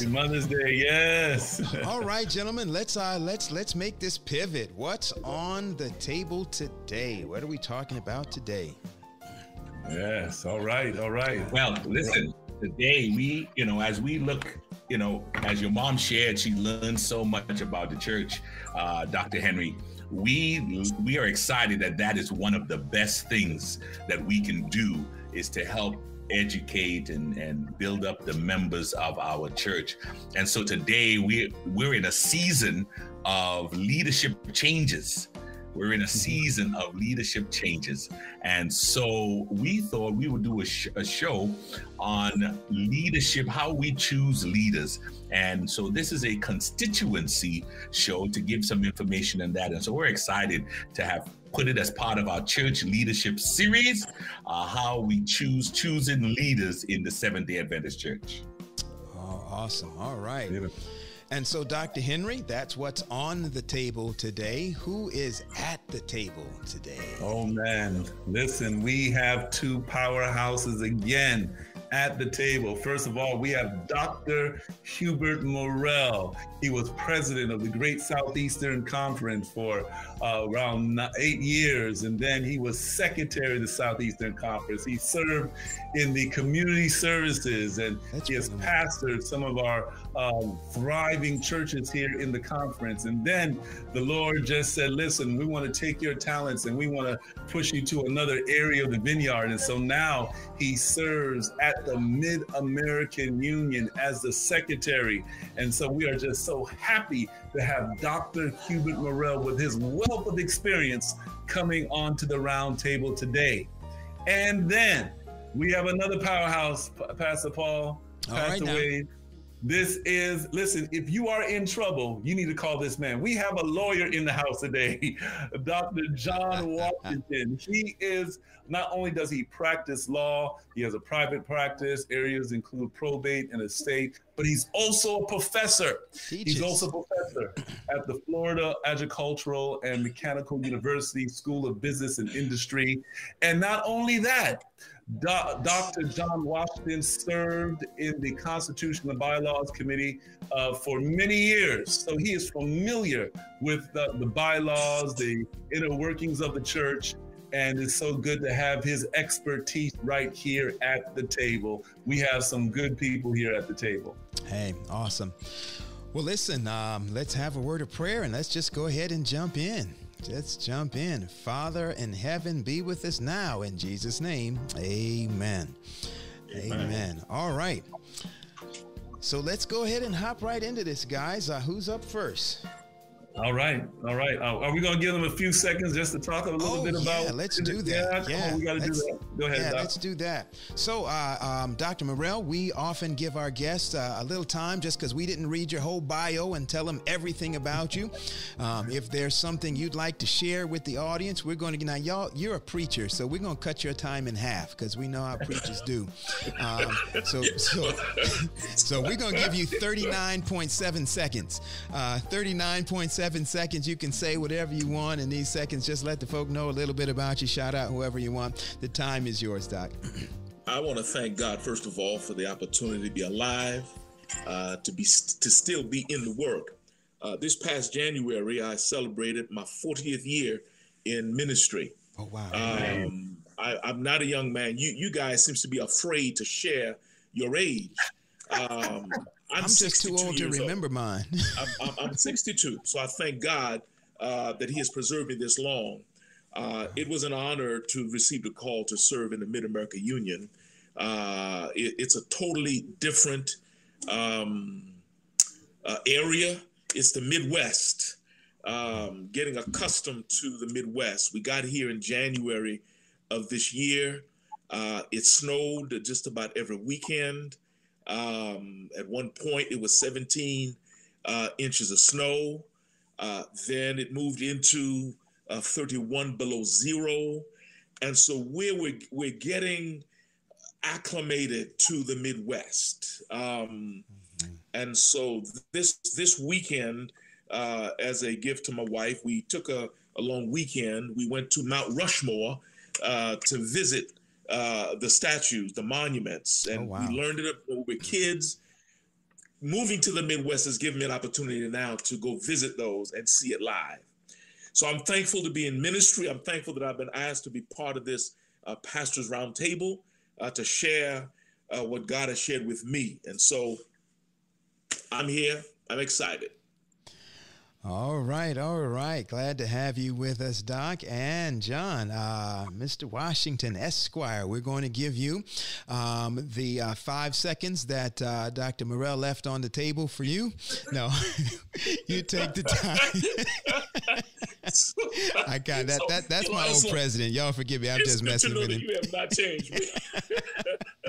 Happy Mother's Day, yes. All right, gentlemen, let's uh let's let's make this pivot. What's on the table today? What are we talking about today? Yes, all right, all right. Well, listen, today we, you know, as we look, you know, as your mom shared, she learned so much about the church, uh, Dr. Henry. We we are excited that that is one of the best things that we can do is to help educate and, and build up the members of our church. And so today we we're in a season of leadership changes. We're in a mm-hmm. season of leadership changes. And so we thought we would do a, sh- a, show on leadership, how we choose leaders. And so this is a constituency show to give some information on that. And so we're excited to have put it as part of our church leadership series, uh, how we choose choosing leaders in the Seventh day Adventist Church. Oh, awesome. All right. And so, Dr. Henry, that's what's on the table today. Who is at the table today? Oh, man. Listen, we have two powerhouses again at the table. First of all, we have Dr. Hubert Morel. He was president of the Great Southeastern Conference for uh, around eight years, and then he was secretary of the Southeastern Conference. He served in the community services, and That's he has pastored some of our um, thriving churches here in the conference. And then the Lord just said, Listen, we want to take your talents and we want to push you to another area of the vineyard. And so now he serves at the Mid American Union as the secretary. And so we are just so happy to have Dr. Hubert Morel with his wealth of experience coming onto the round table today. And then we have another powerhouse, Pastor Paul, All Pastor right Wade. This is, listen, if you are in trouble, you need to call this man. We have a lawyer in the house today, Dr. John Washington. he is, not only does he practice law, he has a private practice. Areas include probate and estate, but he's also a professor. Teaches. He's also a professor at the Florida Agricultural and Mechanical University School of Business and Industry. And not only that, Do- Dr. John Washington served in the Constitution and Bylaws Committee uh, for many years. So he is familiar with the, the bylaws, the inner workings of the church. And it's so good to have his expertise right here at the table. We have some good people here at the table. Hey, awesome. Well, listen, um, let's have a word of prayer and let's just go ahead and jump in. Let's jump in. Father in heaven, be with us now in Jesus' name. Amen. Amen. Amen. All right. So let's go ahead and hop right into this, guys. Uh, who's up first? All right, all right. Uh, are we going to give them a few seconds just to talk a little oh, bit about? Yeah, let's do that. Yeah, yeah we got to do that. Go ahead. Yeah, Doc. let's do that. So, uh, um, Dr. Morel, we often give our guests uh, a little time just because we didn't read your whole bio and tell them everything about you. Um, if there's something you'd like to share with the audience, we're going to now y'all. You're a preacher, so we're going to cut your time in half because we know how preachers do. Um, so, so, so we're going to give you 39.7 seconds. Uh, 39.7 seven seconds. You can say whatever you want in these seconds. Just let the folk know a little bit about you. Shout out whoever you want. The time is yours, Doc. I want to thank God first of all for the opportunity to be alive, uh, to be to still be in the work. Uh, this past January, I celebrated my 40th year in ministry. Oh wow! Um, I, am not a young man. You you guys seems to be afraid to share your age. Um, I'm, I'm just too old to remember old. mine. I'm, I'm, I'm, 62, so I thank God uh, that He has preserved me this long. Uh, it was an honor to receive the call to serve in the Mid America Union. Uh, it, it's a totally different um, uh, area. It's the Midwest. Um, getting accustomed to the Midwest. We got here in January of this year. Uh, it snowed just about every weekend. Um, at one point, it was 17 uh, inches of snow. Uh, then it moved into uh, 31 below zero. And so we're, we're, we're getting acclimated to the Midwest. Um, mm-hmm. And so this, this weekend, uh, as a gift to my wife, we took a, a long weekend. We went to Mount Rushmore uh, to visit uh, the statues, the monuments, oh, and oh, wow. we learned it when we were kids. moving to the Midwest has given me an opportunity now to go visit those and see it live. So I'm thankful to be in ministry. I'm thankful that I've been asked to be part of this uh, pastors roundtable uh, to share uh, what God has shared with me. And so I'm here. I'm excited. All right, all right. Glad to have you with us, Doc. And John, uh, Mr. Washington Esquire, we're going to give you um, the uh, five seconds that uh, Dr. Morel left on the table for you. No, you take the time. I got that. that that's my old president. Y'all forgive me. I'm just messing with him. You have not changed.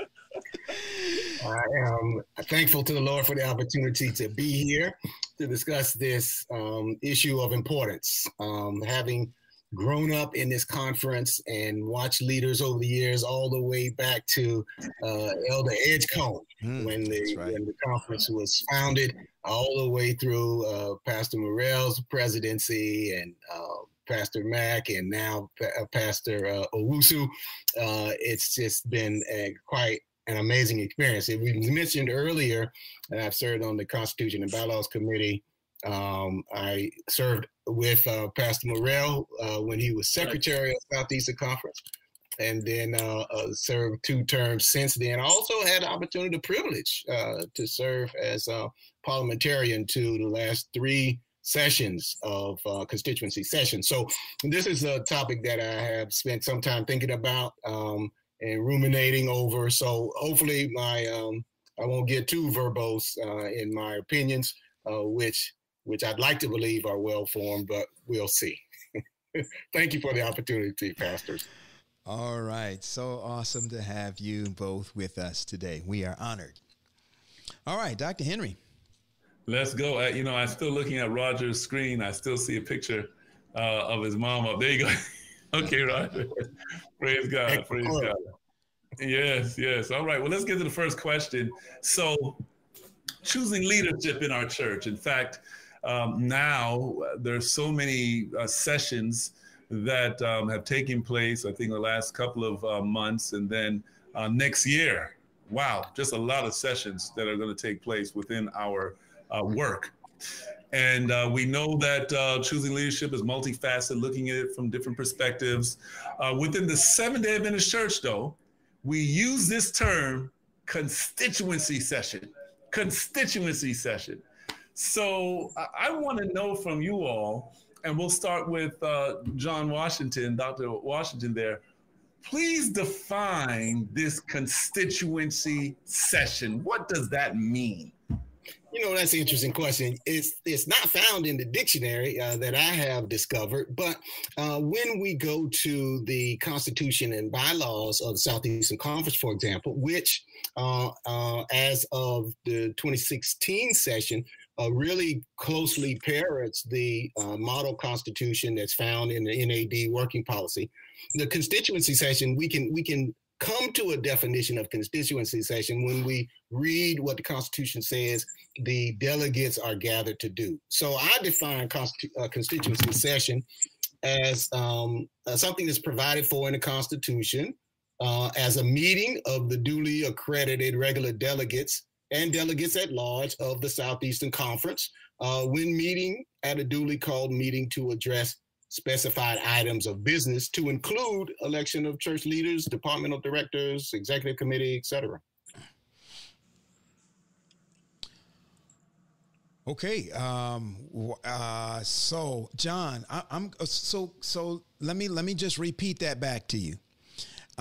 I am thankful to the Lord for the opportunity to be here to discuss this um, issue of importance. Um, having grown up in this conference and watched leaders over the years, all the way back to uh, Elder Edgecombe mm, when the right. when the conference was founded, all the way through uh, Pastor Morel's presidency and uh, Pastor Mack and now Pastor uh, Owusu. Uh, it's just been quite an amazing experience. It was mentioned earlier, and I've served on the Constitution and Bylaws Committee. Um, I served with uh, Pastor Morel uh, when he was secretary of Southeastern Conference, and then uh, uh served two terms since then. I also had the opportunity, the privilege uh, to serve as a parliamentarian to the last three sessions of uh, constituency sessions. So this is a topic that I have spent some time thinking about. Um, and ruminating over. So hopefully, my um, I won't get too verbose uh, in my opinions, uh, which which I'd like to believe are well formed, but we'll see. Thank you for the opportunity, pastors. All right, so awesome to have you both with us today. We are honored. All right, Dr. Henry. Let's go. Uh, you know, I'm still looking at Roger's screen. I still see a picture uh, of his mom up. There you go. okay, right. praise God. Praise God. Yes, yes. All right. Well, let's get to the first question. So, choosing leadership in our church. In fact, um, now uh, there's so many uh, sessions that um, have taken place. I think the last couple of uh, months, and then uh, next year. Wow, just a lot of sessions that are going to take place within our uh, work. And uh, we know that uh, choosing leadership is multifaceted, looking at it from different perspectives. Uh, within the Seventh day Adventist Church, though, we use this term constituency session. Constituency session. So I, I want to know from you all, and we'll start with uh, John Washington, Dr. Washington there. Please define this constituency session. What does that mean? You know, that's an interesting question. It's it's not found in the dictionary uh, that I have discovered, but uh, when we go to the Constitution and bylaws of the Southeastern Conference, for example, which uh, uh as of the 2016 session uh, really closely parrots the uh, model constitution that's found in the NAD working policy, the constituency session we can we can come to a definition of constituency session when we read what the Constitution says the delegates are gathered to do. So I define constitu- uh, constituency session as um, uh, something that's provided for in the Constitution uh, as a meeting of the duly accredited regular delegates and delegates at large of the Southeastern Conference uh, when meeting at a duly called meeting to address specified items of business to include election of church leaders, departmental directors, executive committee, etc. Okay, um, uh, so John, I, am so so. Let me let me just repeat that back to you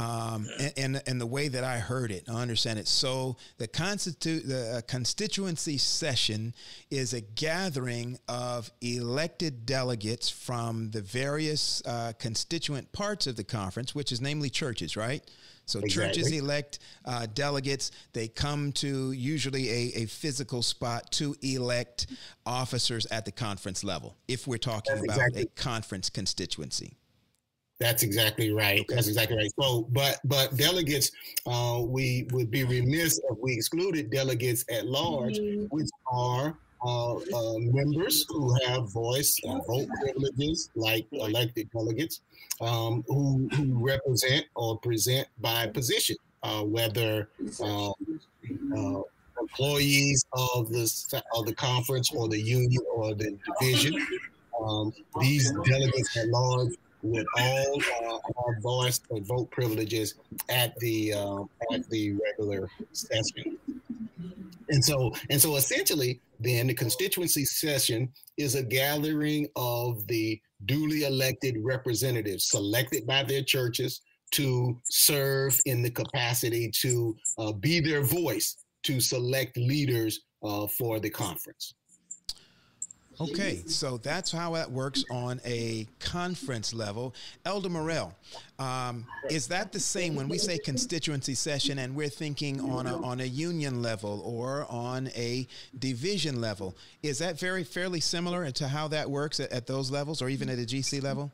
um, and, and, and the way that I heard it, I understand it. So the constitu- the uh, constituency session is a gathering of elected delegates from the various uh, constituent parts of the conference, which is namely churches, right? So exactly. churches elect uh, delegates. They come to usually a, a, physical spot to elect officers at the conference level. If we're talking That's about exactly. a conference constituency. That's exactly right. Okay. That's exactly right. So, but but delegates, uh, we would be remiss if we excluded delegates at large, mm-hmm. which are uh, uh, members who have voice and vote privileges, like elected delegates, um, who, who represent or present by position, uh, whether um, uh, employees of the of the conference or the union or the division. Um, these delegates at large would all uh, have voice and vote privileges at the uh, at the regular session. And so and so essentially, then the constituency session is a gathering of the duly elected representatives selected by their churches to serve in the capacity to uh, be their voice to select leaders uh, for the conference. Okay, so that's how that works on a conference level. Elder Morel, um, is that the same when we say constituency session and we're thinking on a, on a union level or on a division level? Is that very fairly similar to how that works at, at those levels or even at a GC level?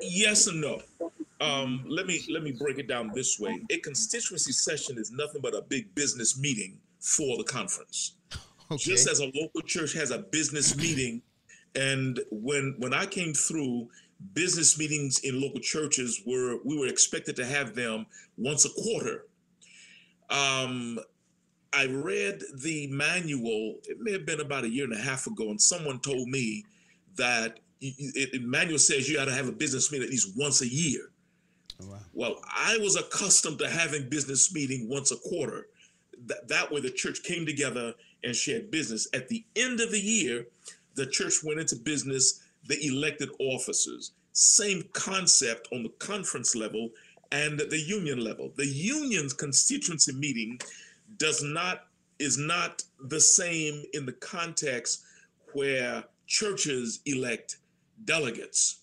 Yes and no. Um, let me let me break it down this way. A constituency session is nothing but a big business meeting for the conference. Okay. Just as a local church has a business meeting, and when when I came through, business meetings in local churches were we were expected to have them once a quarter. Um, I read the manual. It may have been about a year and a half ago, and someone told me that it, it manual says you got to have a business meeting at least once a year. Oh, wow. Well, I was accustomed to having business meeting once a quarter. That, that way, the church came together and shared business. At the end of the year, the church went into business. They elected officers. Same concept on the conference level and the union level. The union's constituency meeting does not is not the same in the context where churches elect delegates.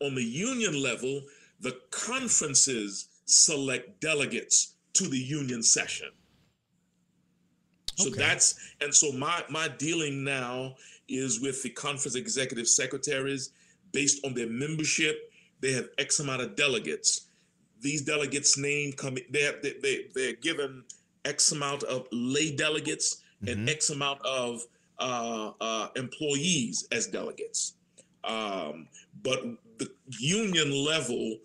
On the union level, the conferences select delegates to the union session. So okay. that's and so my my dealing now is with the conference executive secretaries based on their membership. They have X amount of delegates. These delegates' name come they have, they, they they're given X amount of lay delegates mm-hmm. and X amount of uh, uh, employees as delegates. Um, but the union level,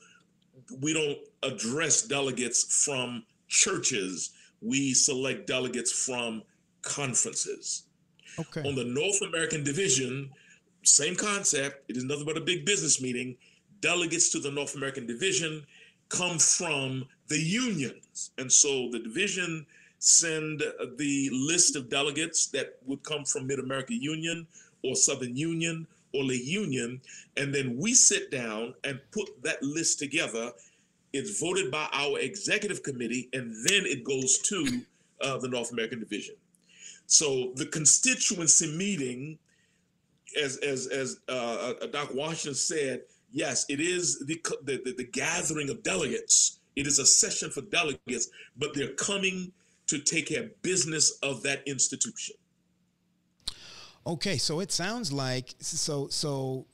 we don't address delegates from churches. We select delegates from conferences. Okay. On the North American division, same concept. It is nothing but a big business meeting. Delegates to the North American division come from the unions. And so the division send the list of delegates that would come from Mid America Union or Southern Union or the union, and then we sit down and put that list together. It's voted by our executive committee, and then it goes to uh, the North American Division. So the constituency meeting, as as as uh, uh Doc Washington said, yes, it is the, the the, the gathering of delegates. It is a session for delegates, but they're coming to take care of business of that institution. Okay, so it sounds like so so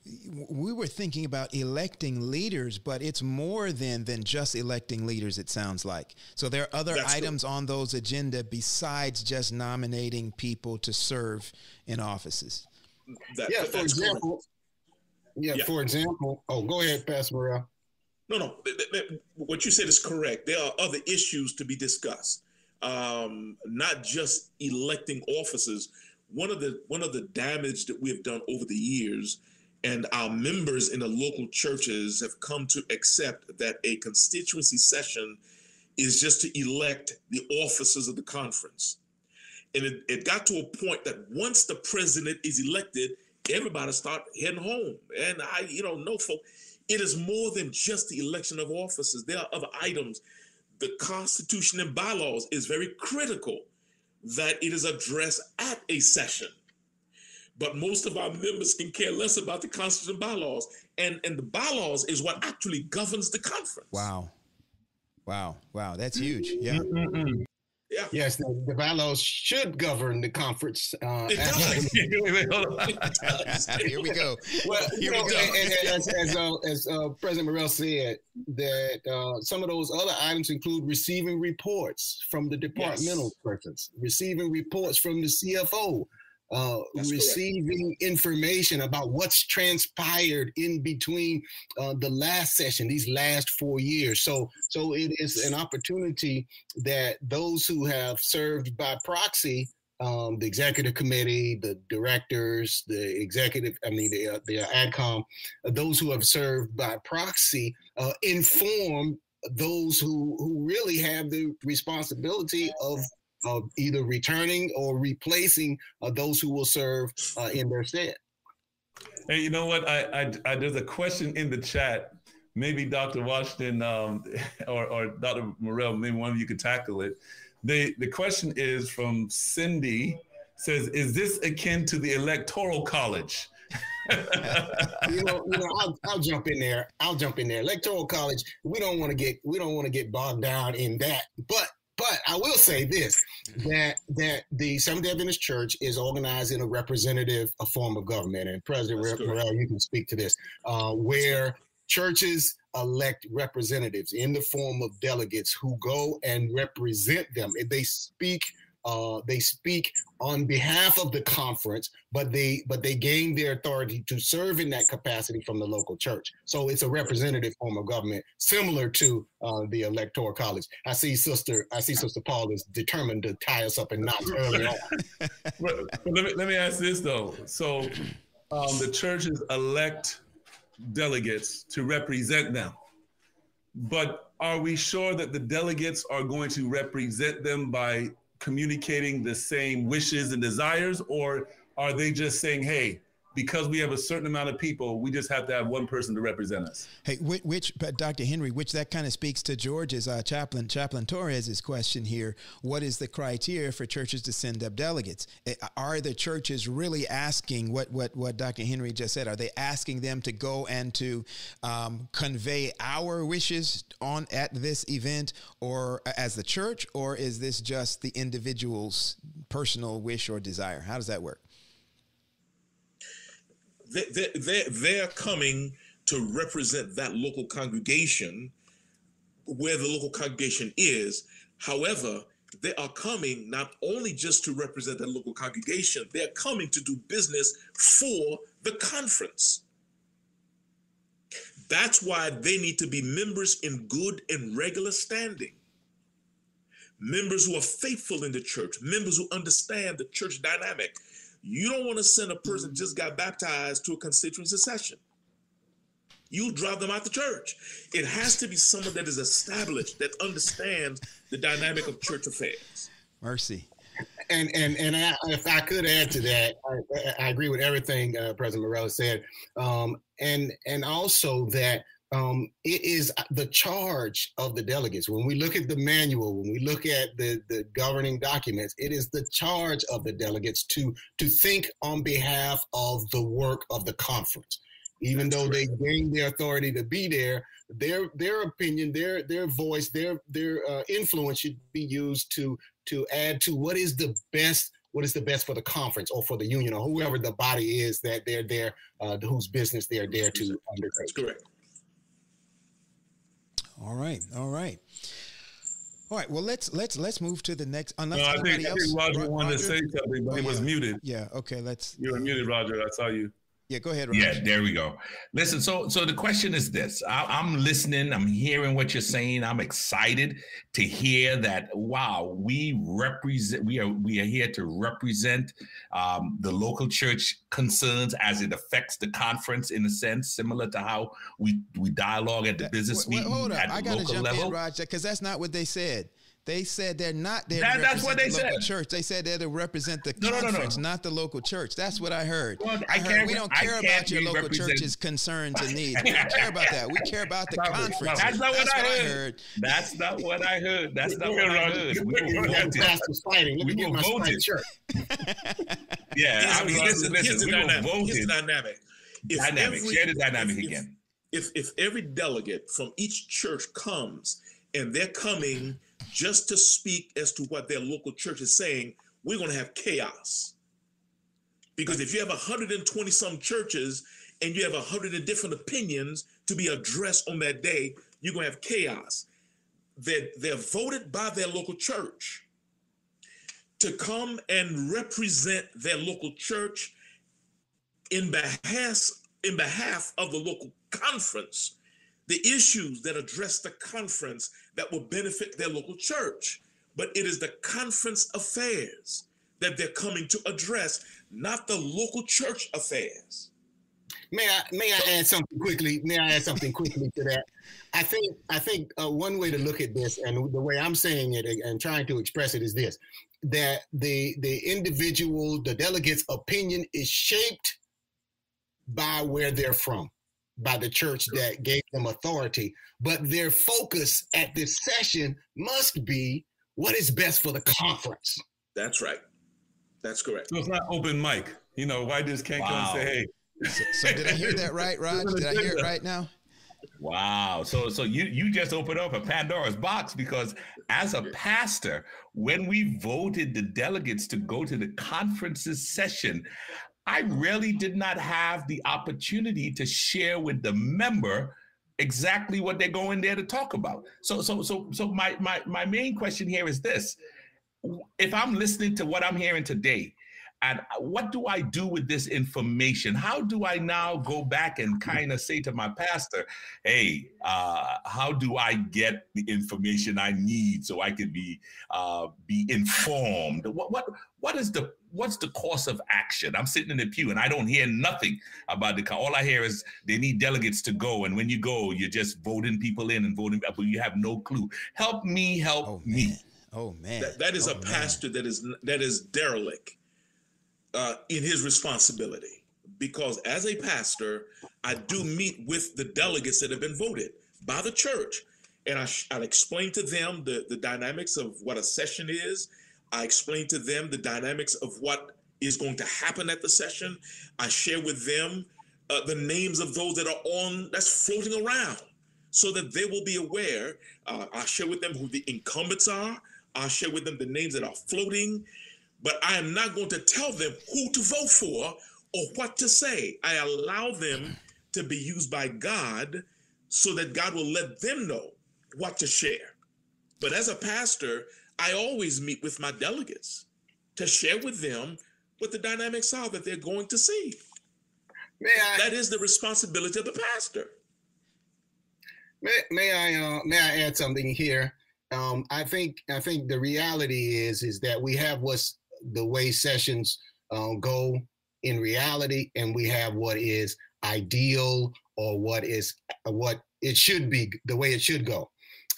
we were thinking about electing leaders, but it's more than than just electing leaders it sounds like. So there are other That's items on those agenda besides just nominating people to serve in offices. That, yeah, for example. Yeah, yeah, for example. Oh, go ahead, Pastor Morel. No, no. What you said is correct. There are other issues to be discussed, um, not just electing officers one of the one of the damage that we have done over the years and our members in the local churches have come to accept that a constituency session is just to elect the officers of the conference. And it, it got to a point that once the president is elected everybody start heading home. And i you know no folk it is more than just the election of officers. There are other items. The constitution and bylaws is very critical that it is addressed at a session. But most of our members can care less about the constitution bylaws. And, and the bylaws is what actually governs the conference. Wow. Wow. Wow. That's huge. Yeah. Mm-mm. Yeah. Yes, the, the, bylaws should govern the conference. Uh, Here we go. Well, Here know, we go. And, and as, as, uh, as uh, President Morel said, that uh, some of those other items include receiving reports from the departmental yes. persons, receiving reports from the CFO, uh, receiving correct. information about what's transpired in between uh, the last session, these last four years. So, so it is an opportunity that those who have served by proxy um, the executive committee, the directors, the executive, I mean, the, uh, the ADCOM, uh, those who have served by proxy, uh, inform those who, who really have the responsibility of, of either returning or replacing uh, those who will serve uh, in their stead. Hey, you know what? I, I, I, there's a question in the chat. Maybe Dr. Washington um, or, or Dr. Morel, maybe one of you could tackle it. The the question is from Cindy says, is this akin to the electoral college? you know, you know, I'll, I'll jump in there. I'll jump in there. Electoral college. We don't want to get we don't want to get bogged down in that. But but I will say this that that the Seventh Day Adventist Church is organized in a representative a form of government, and President Morel, you can speak to this, uh, where churches elect representatives in the form of delegates who go and represent them. And they speak. Uh, they speak on behalf of the conference, but they but they gain their authority to serve in that capacity from the local church. So it's a representative form of government, similar to uh, the electoral college. I see sister I see sister Paul is determined to tie us up in knots early on. but, but let me let me ask this though. So um, the churches elect delegates to represent them. But are we sure that the delegates are going to represent them by communicating the same wishes and desires? Or are they just saying, hey, because we have a certain amount of people, we just have to have one person to represent us. Hey, which, but Dr. Henry, which that kind of speaks to George's uh, chaplain, Chaplain Torres's question here. What is the criteria for churches to send up delegates? Eh, are the churches really asking what what what Dr. Henry just said? Are they asking them to go and to um, convey our wishes on at this event, or uh, as the church, or is this just the individual's personal wish or desire? How does that work? They, they, they're coming to represent that local congregation where the local congregation is. However, they are coming not only just to represent that local congregation, they're coming to do business for the conference. That's why they need to be members in good and regular standing. Members who are faithful in the church, members who understand the church dynamic, you don't want to send a person just got baptized to a constituency session. You drive them out the church. It has to be someone that is established, that understands the dynamic of church affairs. Mercy. And and and I, if I could add to that, I, I agree with everything uh, President Morel said, um, and and also that um, it is the charge of the delegates. When we look at the manual, when we look at the, the governing documents, it is the charge of the delegates to to think on behalf of the work of the conference. Even That's though they gain the authority to be there, their their opinion, their their voice, their their uh, influence should be used to to add to what is the best what is the best for the conference or for the union or whoever the body is that they're there, uh, whose business they're there to undertake. That's correct. All right. All right. All right. Well, let's let's let's move to the next. Unless no, I think, I think Roger Ro- wanted to say something, but oh, he was yeah. muted. Yeah. Okay. Let's. You were muted, Roger. I saw you. Yeah, go ahead. Raj. Yeah, there we go. Listen, so so the question is this: I, am listening, I'm hearing what you're saying. I'm excited to hear that. Wow, we represent. We are we are here to represent um, the local church concerns as it affects the conference in a sense, similar to how we we dialogue at the business wait, wait, meeting hold up. at the I gotta local jump level. In, Roger, because that's not what they said. They said they're not there. That, that's what they the said. Church. They said they're to represent the no, conference, no, no, not the local church. That's what I heard. Well, I, I heard we don't care about your local church's concerns and needs. We don't care about that. We care about the conference. That's not what, that's I, what heard. I, heard. That's not what I heard. That's not what I heard. We, we, pastors fighting. Let me get my voted. Yeah, I mean, listen, listen. We were voted. Here's the dynamic. Dynamic. Share the dynamic again. If if every delegate from each church comes and they're coming just to speak as to what their local church is saying, we're going to have chaos. Because if you have 120 some churches and you have 100 different opinions to be addressed on that day, you're going to have chaos. They're, they're voted by their local church. to come and represent their local church in behalf in behalf of the local conference the issues that address the conference that will benefit their local church. But it is the conference affairs that they're coming to address not the local church affairs. May i may i add something quickly? May i add something quickly to that? I think i think uh, one way to look at this and the way i'm saying it and trying to express it is this that the the individual the delegate's opinion is shaped by where they're from, by the church that gave them authority. But their focus at this session must be what is best for the conference. That's right. That's correct. So it's not open mic. You know, why just can't wow. come and say, hey. So, so, did I hear that right, Raj? Did I hear it right now? Wow. So so you you just opened up a Pandora's box because as a pastor, when we voted the delegates to go to the conference's session, I really did not have the opportunity to share with the member exactly what they're going there to talk about. So, so, so, so my my my main question here is this: If I'm listening to what I'm hearing today, and what do I do with this information? How do I now go back and kind of say to my pastor, "Hey, uh, how do I get the information I need so I can be uh, be informed? What what what is the what's the course of action? I'm sitting in the pew and I don't hear nothing about the. Car. All I hear is they need delegates to go, and when you go, you're just voting people in and voting, but you have no clue. Help me, help oh, me. Oh man, that, that is oh, a pastor man. that is that is derelict uh, in his responsibility because as a pastor, I do meet with the delegates that have been voted by the church. And I, I'll explain to them the, the dynamics of what a session is. I explain to them the dynamics of what is going to happen at the session. I share with them uh, the names of those that are on that's floating around so that they will be aware. Uh, I share with them who the incumbents are. I share with them the names that are floating but I am not going to tell them who to vote for or what to say. I allow them to be used by God so that God will let them know what to share. But as a pastor, I always meet with my delegates to share with them what the dynamics are that they're going to see. May I, that is the responsibility of the pastor. May, may I uh, may I add something here? Um, I think I think the reality is is that we have what's the way sessions um, go in reality, and we have what is ideal or what is what it should be, the way it should go.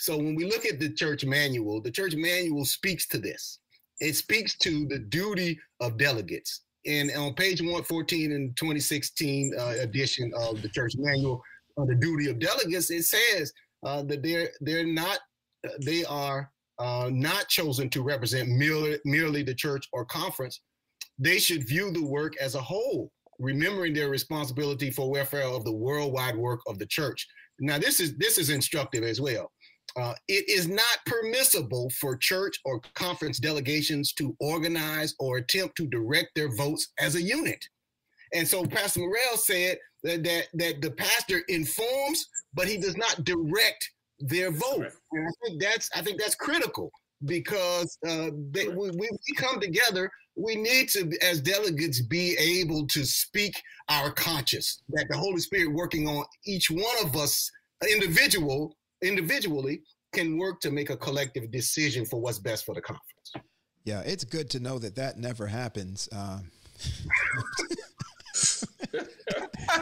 So when we look at the church manual, the church manual speaks to this. It speaks to the duty of delegates. And on page 114 in 2016 uh, edition of the church manual on the duty of delegates, it says uh, that they're they're not they are uh, not chosen to represent merely, merely the church or conference, they should view the work as a whole, remembering their responsibility for welfare of the worldwide work of the church. Now, this is this is instructive as well. Uh, it is not permissible for church or conference delegations to organize or attempt to direct their votes as a unit. And so Pastor Morel said that, that, that the pastor informs, but he does not direct their vote. And I think that's I think that's critical because uh, they, we, we come together. We need to, as delegates, be able to speak our conscience. That the Holy Spirit working on each one of us, individual individually, can work to make a collective decision for what's best for the conference. Yeah, it's good to know that that never happens. Um,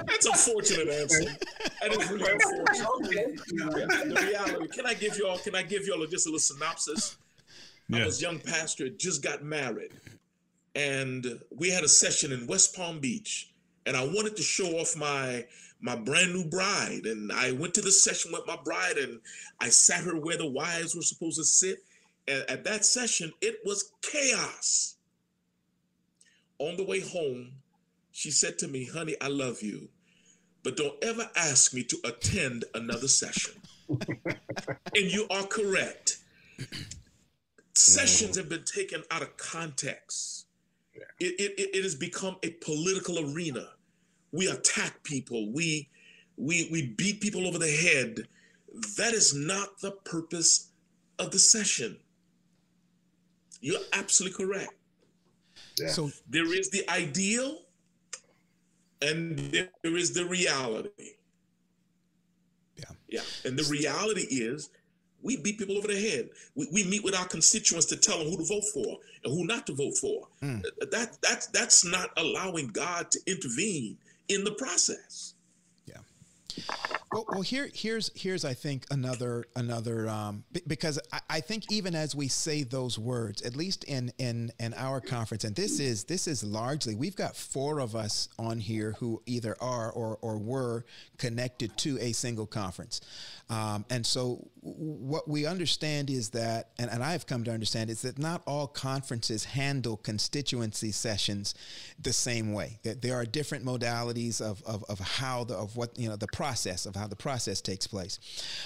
That's unfortunate, Anson. That is really unfortunate. Yeah, the reality. Can I give y'all? Can I give y'all just a little synopsis? Yes. I was young pastor, just got married, and we had a session in West Palm Beach, and I wanted to show off my my brand new bride, and I went to the session with my bride, and I sat her where the wives were supposed to sit. And at that session, it was chaos. On the way home, she said to me, honey, I love you, but don't ever ask me to attend another session. and you are correct. Sessions have been taken out of context. It, it, it has become a political arena. We attack people. We, we, we beat people over the head. That is not the purpose of the session. You're absolutely correct. Yeah. So there is the ideal and there is the reality. Yeah. Yeah. And the reality is we beat people over the head. We, we meet with our constituents to tell them who to vote for and who not to vote for. Mm. That that's that's not allowing God to intervene in the process. Yeah. Well, well, here, here's, here's, I think another, another, um, because I, I, think even as we say those words, at least in, in, in our conference, and this is, this is largely, we've got four of us on here who either are or, or were connected to a single conference. Um, and so what we understand is that, and, and I've come to understand, is that not all conferences handle constituency sessions the same way. That there are different modalities of, of, of how the, of what, you know, the process of how the process takes place.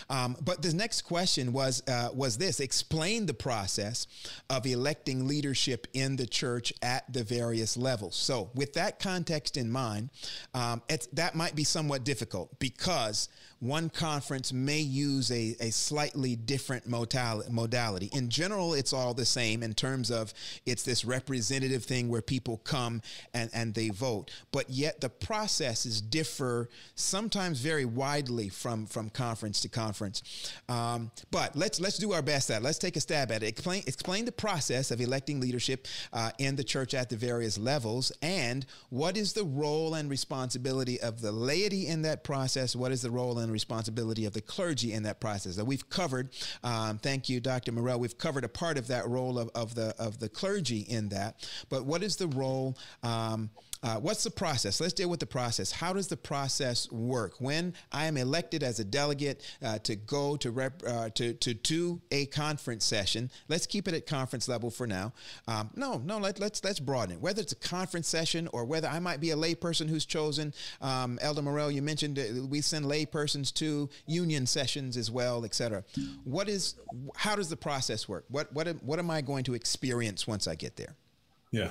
Um, but the next question was, uh, was this, explain the process of electing leadership in the church at the various levels. So with that context in mind, um, that might be somewhat difficult because one conference may use a, a slightly different modality. In general, it's all the same in terms of it's this representative thing where people come and, and they vote. But yet the processes differ sometimes very widely from, from conference to conference. Um, but let's let's do our best at it. Let's take a stab at it. Explain, explain the process of electing leadership uh, in the church at the various levels and what is the role and responsibility of the laity in that process? What is the role and responsibility of the clergy in that process. That we've covered. Um, thank you, Dr. Morel. We've covered a part of that role of, of the of the clergy in that. But what is the role? Um, uh, what's the process? Let's deal with the process. How does the process work? When I am elected as a delegate uh, to go to rep uh, to to do a conference session, let's keep it at conference level for now. Um, no, no, let, let's let's broaden it. Whether it's a conference session or whether I might be a layperson who's chosen. Um, Elder Morel, you mentioned we send laypersons to union sessions as well, etc. What is how does the process work? What what what am I going to experience once I get there? Yeah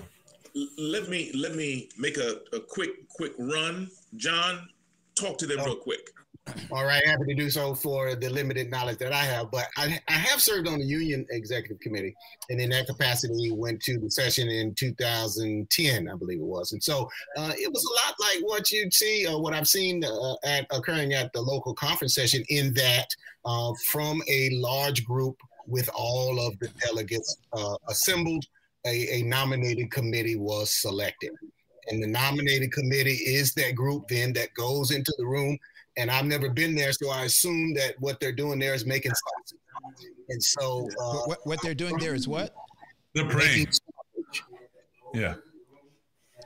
let me let me make a, a quick quick run. John, talk to them oh. real quick. All right, happy to do so for the limited knowledge that I have. But I, I have served on the union executive committee, and in that capacity, went to the session in 2010, I believe it was. And so uh, it was a lot like what you'd see, or what I've seen uh, at occurring at the local conference session. In that, uh, from a large group with all of the delegates uh, assembled a, a nominated committee was selected. And the nominated committee is that group then that goes into the room. And I've never been there, so I assume that what they're doing there is making sausage. And so, uh, what, what they're doing there is what? They're praying. Yeah.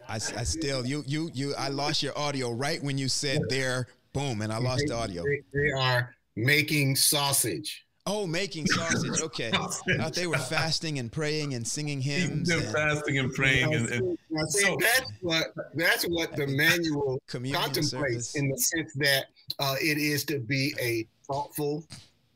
I, I still you you you I lost your audio right when you said there boom and I lost the audio. They, they are making sausage. Oh, making sausage. Okay. I they were fasting and praying and singing hymns. They're and, fasting and praying. And, and so, that's what that's what the manual contemplates service. in the sense that uh, it is to be a thoughtful,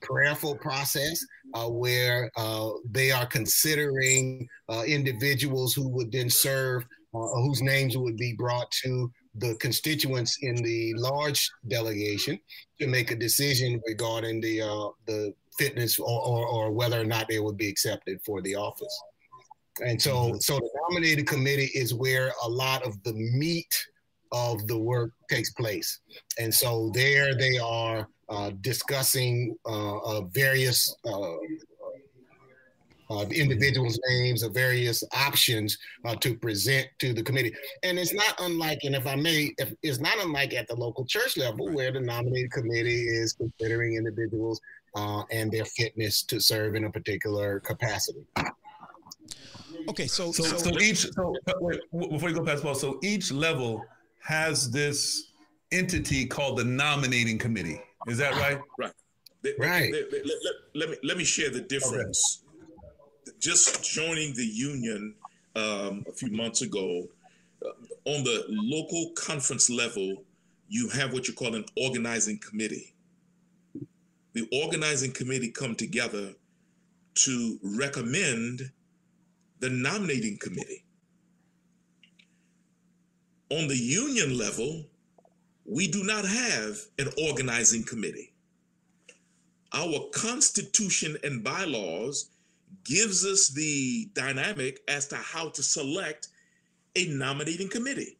prayerful process uh, where uh, they are considering uh, individuals who would then serve, uh, whose names would be brought to the constituents in the large delegation to make a decision regarding the uh, the fitness or, or, or, whether or not they would be accepted for the office. And so, mm-hmm. so the nominated committee is where a lot of the meat of the work takes place. And so there they are uh, discussing uh, uh, various uh, uh, individuals' names of various options uh, to present to the committee. And it's not unlike, and if I may, if, it's not unlike at the local church level where the nominated committee is considering individuals uh, and their fitness to serve in a particular capacity. Okay, so so, so, so each so wait, before you go past Paul, so each level has this entity called the nominating committee. Is that right? Right. Right. Let, let, let, let me let me share the difference. Okay. Just joining the union um, a few months ago, uh, on the local conference level, you have what you call an organizing committee the organizing committee come together to recommend the nominating committee. On the union level, we do not have an organizing committee. Our constitution and bylaws gives us the dynamic as to how to select a nominating committee.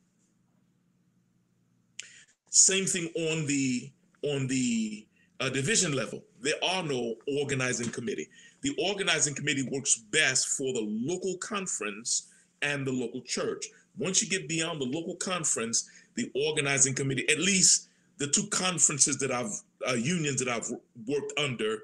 Same thing on the on the uh, division level. There are no organizing committee. The organizing committee works best for the local conference and the local church. Once you get beyond the local conference, the organizing committee, at least the two conferences that I've uh, unions that I've worked under,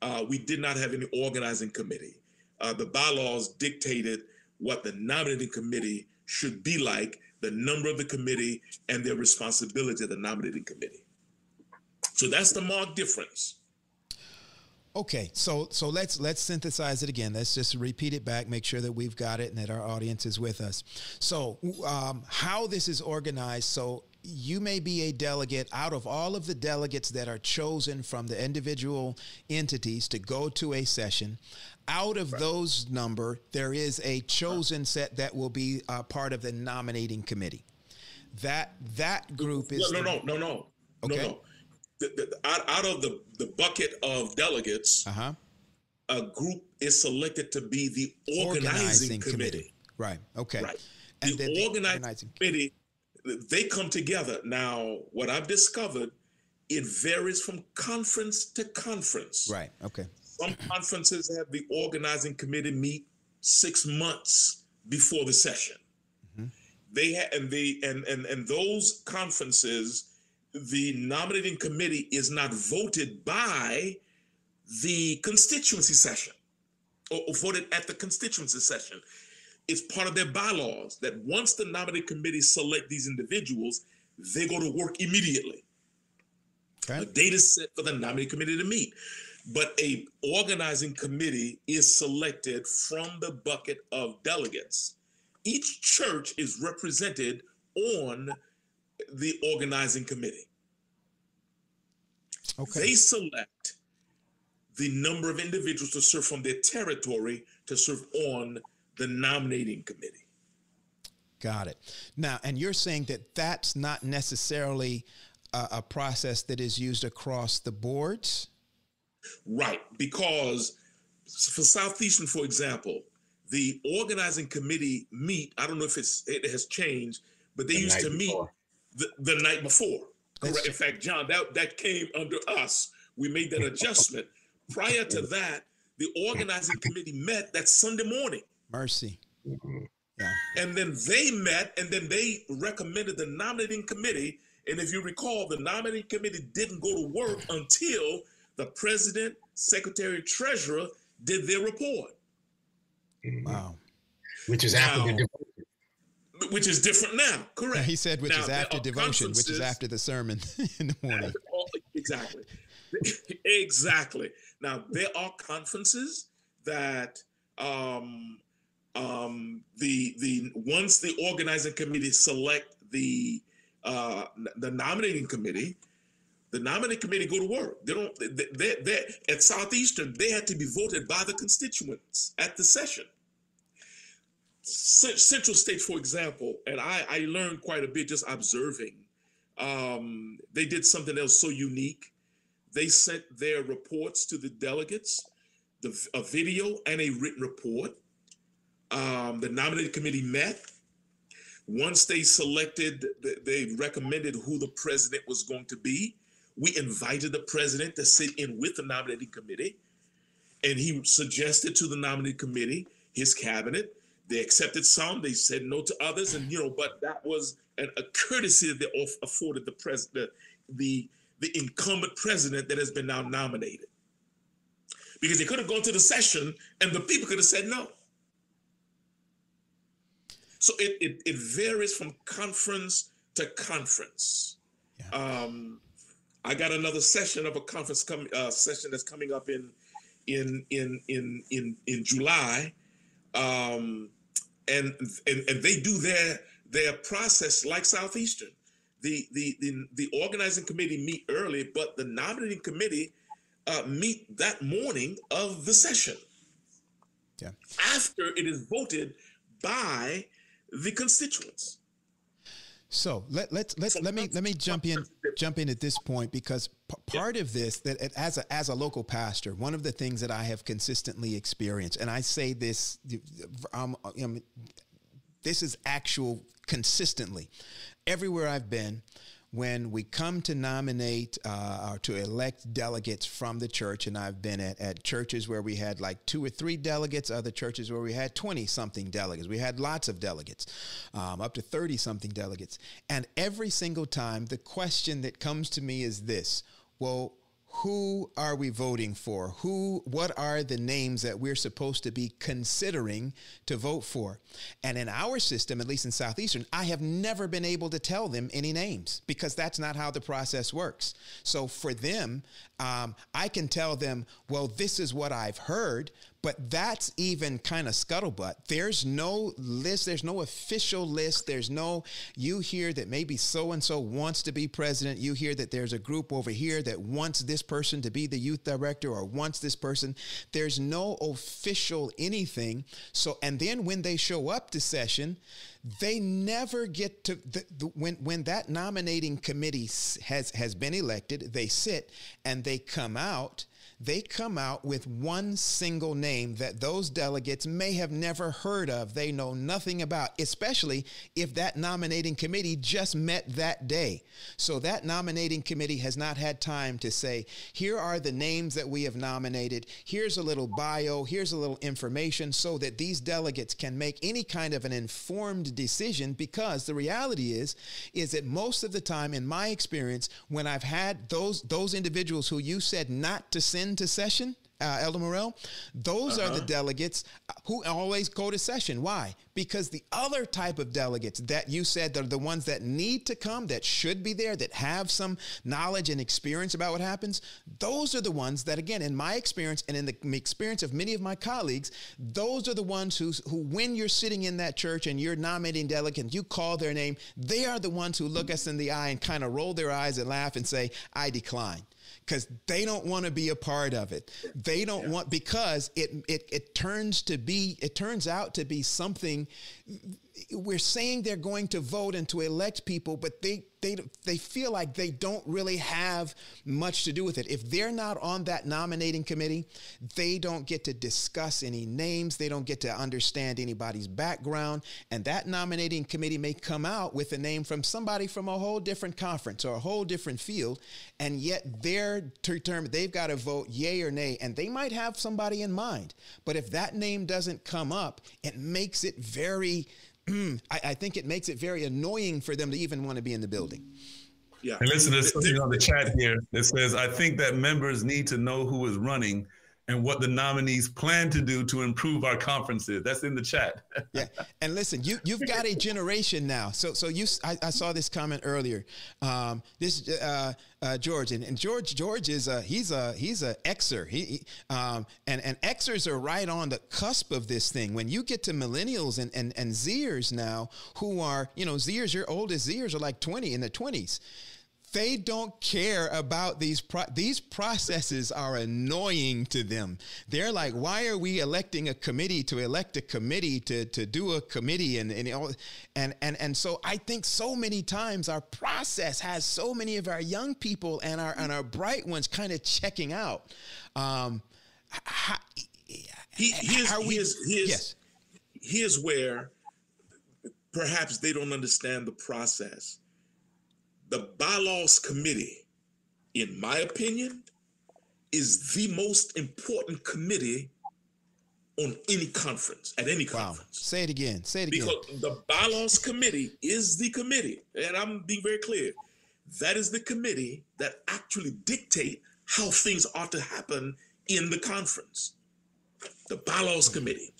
uh, we did not have any organizing committee. Uh, the bylaws dictated what the nominating committee should be like, the number of the committee, and their responsibility of the nominating committee. So that's the marked difference. Okay, so so let's let's synthesize it again. Let's just repeat it back, make sure that we've got it and that our audience is with us. So, um, how this is organized. So, you may be a delegate out of all of the delegates that are chosen from the individual entities to go to a session. Out of right. those number, there is a chosen set that will be uh, part of the nominating committee. That that group is no no no no no okay. no no the, the, out, out of the, the bucket of delegates, uh-huh. a group is selected to be the organizing, organizing committee. committee. Right. Okay. Right. And the, the organizing, organizing committee, they come together. Now, what I've discovered, it varies from conference to conference. Right. Okay. Some conferences have the organizing committee meet six months before the session. Mm-hmm. They have, and they and and and those conferences the nominating committee is not voted by the constituency session or, or, voted at the constituency session. It's part of their bylaws that once the nominating committee select these individuals, they go to work immediately. Okay. A date is set for the nominating committee to meet. But a organizing committee is selected from the bucket of delegates. Each church is represented on the organizing committee. Okay. They select the number of individuals to serve from their territory to serve on the nominating committee. Got it. Now, and you're saying that that's not necessarily a, a process that is used across the boards? Right, because for Southeastern, for example, the organizing committee meet. I don't know if it's it has changed, but they the used to meet the, the night before. Correct. In fact, John, that, that came under us. We made that adjustment. Prior to that, the organizing committee met that Sunday morning. Mercy. Mm-hmm. Yeah. And then they met and then they recommended the nominating committee. And if you recall, the nominating committee didn't go to work until the president, secretary, treasurer did their report. Wow. Which is after now, the which is different now. Correct. He said, which now, is after devotion, which is after the sermon in the morning. Exactly. exactly. Now there are conferences that um, um, the the once the organizing committee select the uh, the nominating committee, the nominating committee go to work. They don't. They, they, they, at Southeastern, they had to be voted by the constituents at the session. Central States, for example, and I, I learned quite a bit just observing. Um, they did something else so unique. They sent their reports to the delegates, the, a video and a written report. Um, the nominating committee met. Once they selected, they recommended who the president was going to be. We invited the president to sit in with the nominating committee, and he suggested to the nominating committee his cabinet they accepted some, they said no to others, and you know, but that was an, a courtesy that they afforded the president, the the incumbent president that has been now nominated. Because they could have gone to the session and the people could have said no. So it, it, it varies from conference to conference. Yeah. Um, I got another session of a conference coming uh, session that's coming up in in in in in in July. Um, and, and and they do their their process like Southeastern. The the the, the organizing committee meet early, but the nominating committee uh, meet that morning of the session. Yeah. After it is voted by the constituents. So let let's let's let me let me jump in. jump in at this point because p- part of this that as a as a local pastor, one of the things that I have consistently experienced, and I say this, um, um, this is actual consistently, everywhere I've been when we come to nominate uh, or to elect delegates from the church, and I've been at, at churches where we had like two or three delegates, other churches where we had 20 something delegates. We had lots of delegates, um, up to 30 something delegates. And every single time, the question that comes to me is this well, who are we voting for? Who, what are the names that we're supposed to be considering to vote for? And in our system, at least in Southeastern, I have never been able to tell them any names because that's not how the process works. So for them, um, I can tell them, well, this is what I've heard, but that's even kind of scuttlebutt. There's no list, there's no official list. There's no, you hear that maybe so and so wants to be president. You hear that there's a group over here that wants this person to be the youth director or wants this person. There's no official anything. So, and then when they show up to session, they never get to the, the, when when that nominating committee has has been elected they sit and they come out they come out with one single name that those delegates may have never heard of, they know nothing about, especially if that nominating committee just met that day. So that nominating committee has not had time to say, here are the names that we have nominated, here's a little bio, here's a little information, so that these delegates can make any kind of an informed decision. Because the reality is is that most of the time in my experience when I've had those those individuals who you said not to send into session, uh, Elder Morel, those uh-huh. are the uh-huh. delegates who always go to session. Why? Because the other type of delegates that you said are the ones that need to come, that should be there, that have some knowledge and experience about what happens, those are the ones that, again, in my experience and in the experience of many of my colleagues, those are the ones who, who when you're sitting in that church and you're nominating delegates, you call their name, they are the ones who look us in the eye and kind of roll their eyes and laugh and say, I decline because they don't want to be a part of it. They don't yeah. want because it, it it turns to be it turns out to be something we're saying they're going to vote and to elect people, but they they they feel like they don't really have much to do with it. If they're not on that nominating committee, they don't get to discuss any names. They don't get to understand anybody's background, and that nominating committee may come out with a name from somebody from a whole different conference or a whole different field, and yet they're determined they've got to vote yay or nay, and they might have somebody in mind. But if that name doesn't come up, it makes it very I, I think it makes it very annoying for them to even want to be in the building. Yeah. And listen, there's something on the chat here that says, I think that members need to know who is running and what the nominees plan to do to improve our conferences. That's in the chat. yeah, and listen, you you've got a generation now. So so you, I, I saw this comment earlier. Um, this uh, uh, George and, and, George George is a he's a he's a Xer. He, he um, and and Xers are right on the cusp of this thing. When you get to millennials and and and Zers now, who are you know Zers, your oldest Zers are like twenty in the twenties they don't care about these pro- these processes are annoying to them. They're like, why are we electing a committee to elect a committee to to do a committee and and all, and and, and so I think so many times our process has so many of our young people and our and our bright ones kind of checking out. Um, how, he, here's, how we, here's, here's, yes. here's where perhaps they don't understand the process the bylaws committee, in my opinion, is the most important committee on any conference, at any conference. Wow. Say it again. Say it again. Because the bylaws committee is the committee, and I'm being very clear. That is the committee that actually dictate how things ought to happen in the conference. The bylaws committee.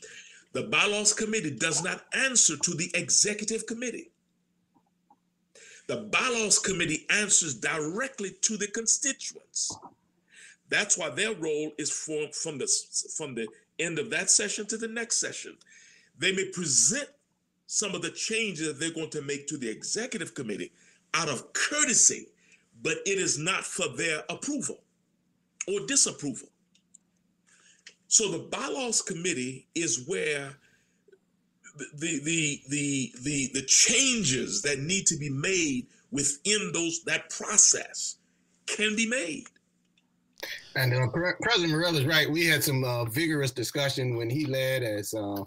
The bylaws committee does not answer to the executive committee. The bylaws committee answers directly to the constituents. That's why their role is from the from the end of that session to the next session. They may present some of the changes that they're going to make to the executive committee out of courtesy, but it is not for their approval or disapproval. So the bylaws committee is where the the the the the changes that need to be made within those that process can be made. And uh, President Morel is right. We had some uh, vigorous discussion when he led as uh,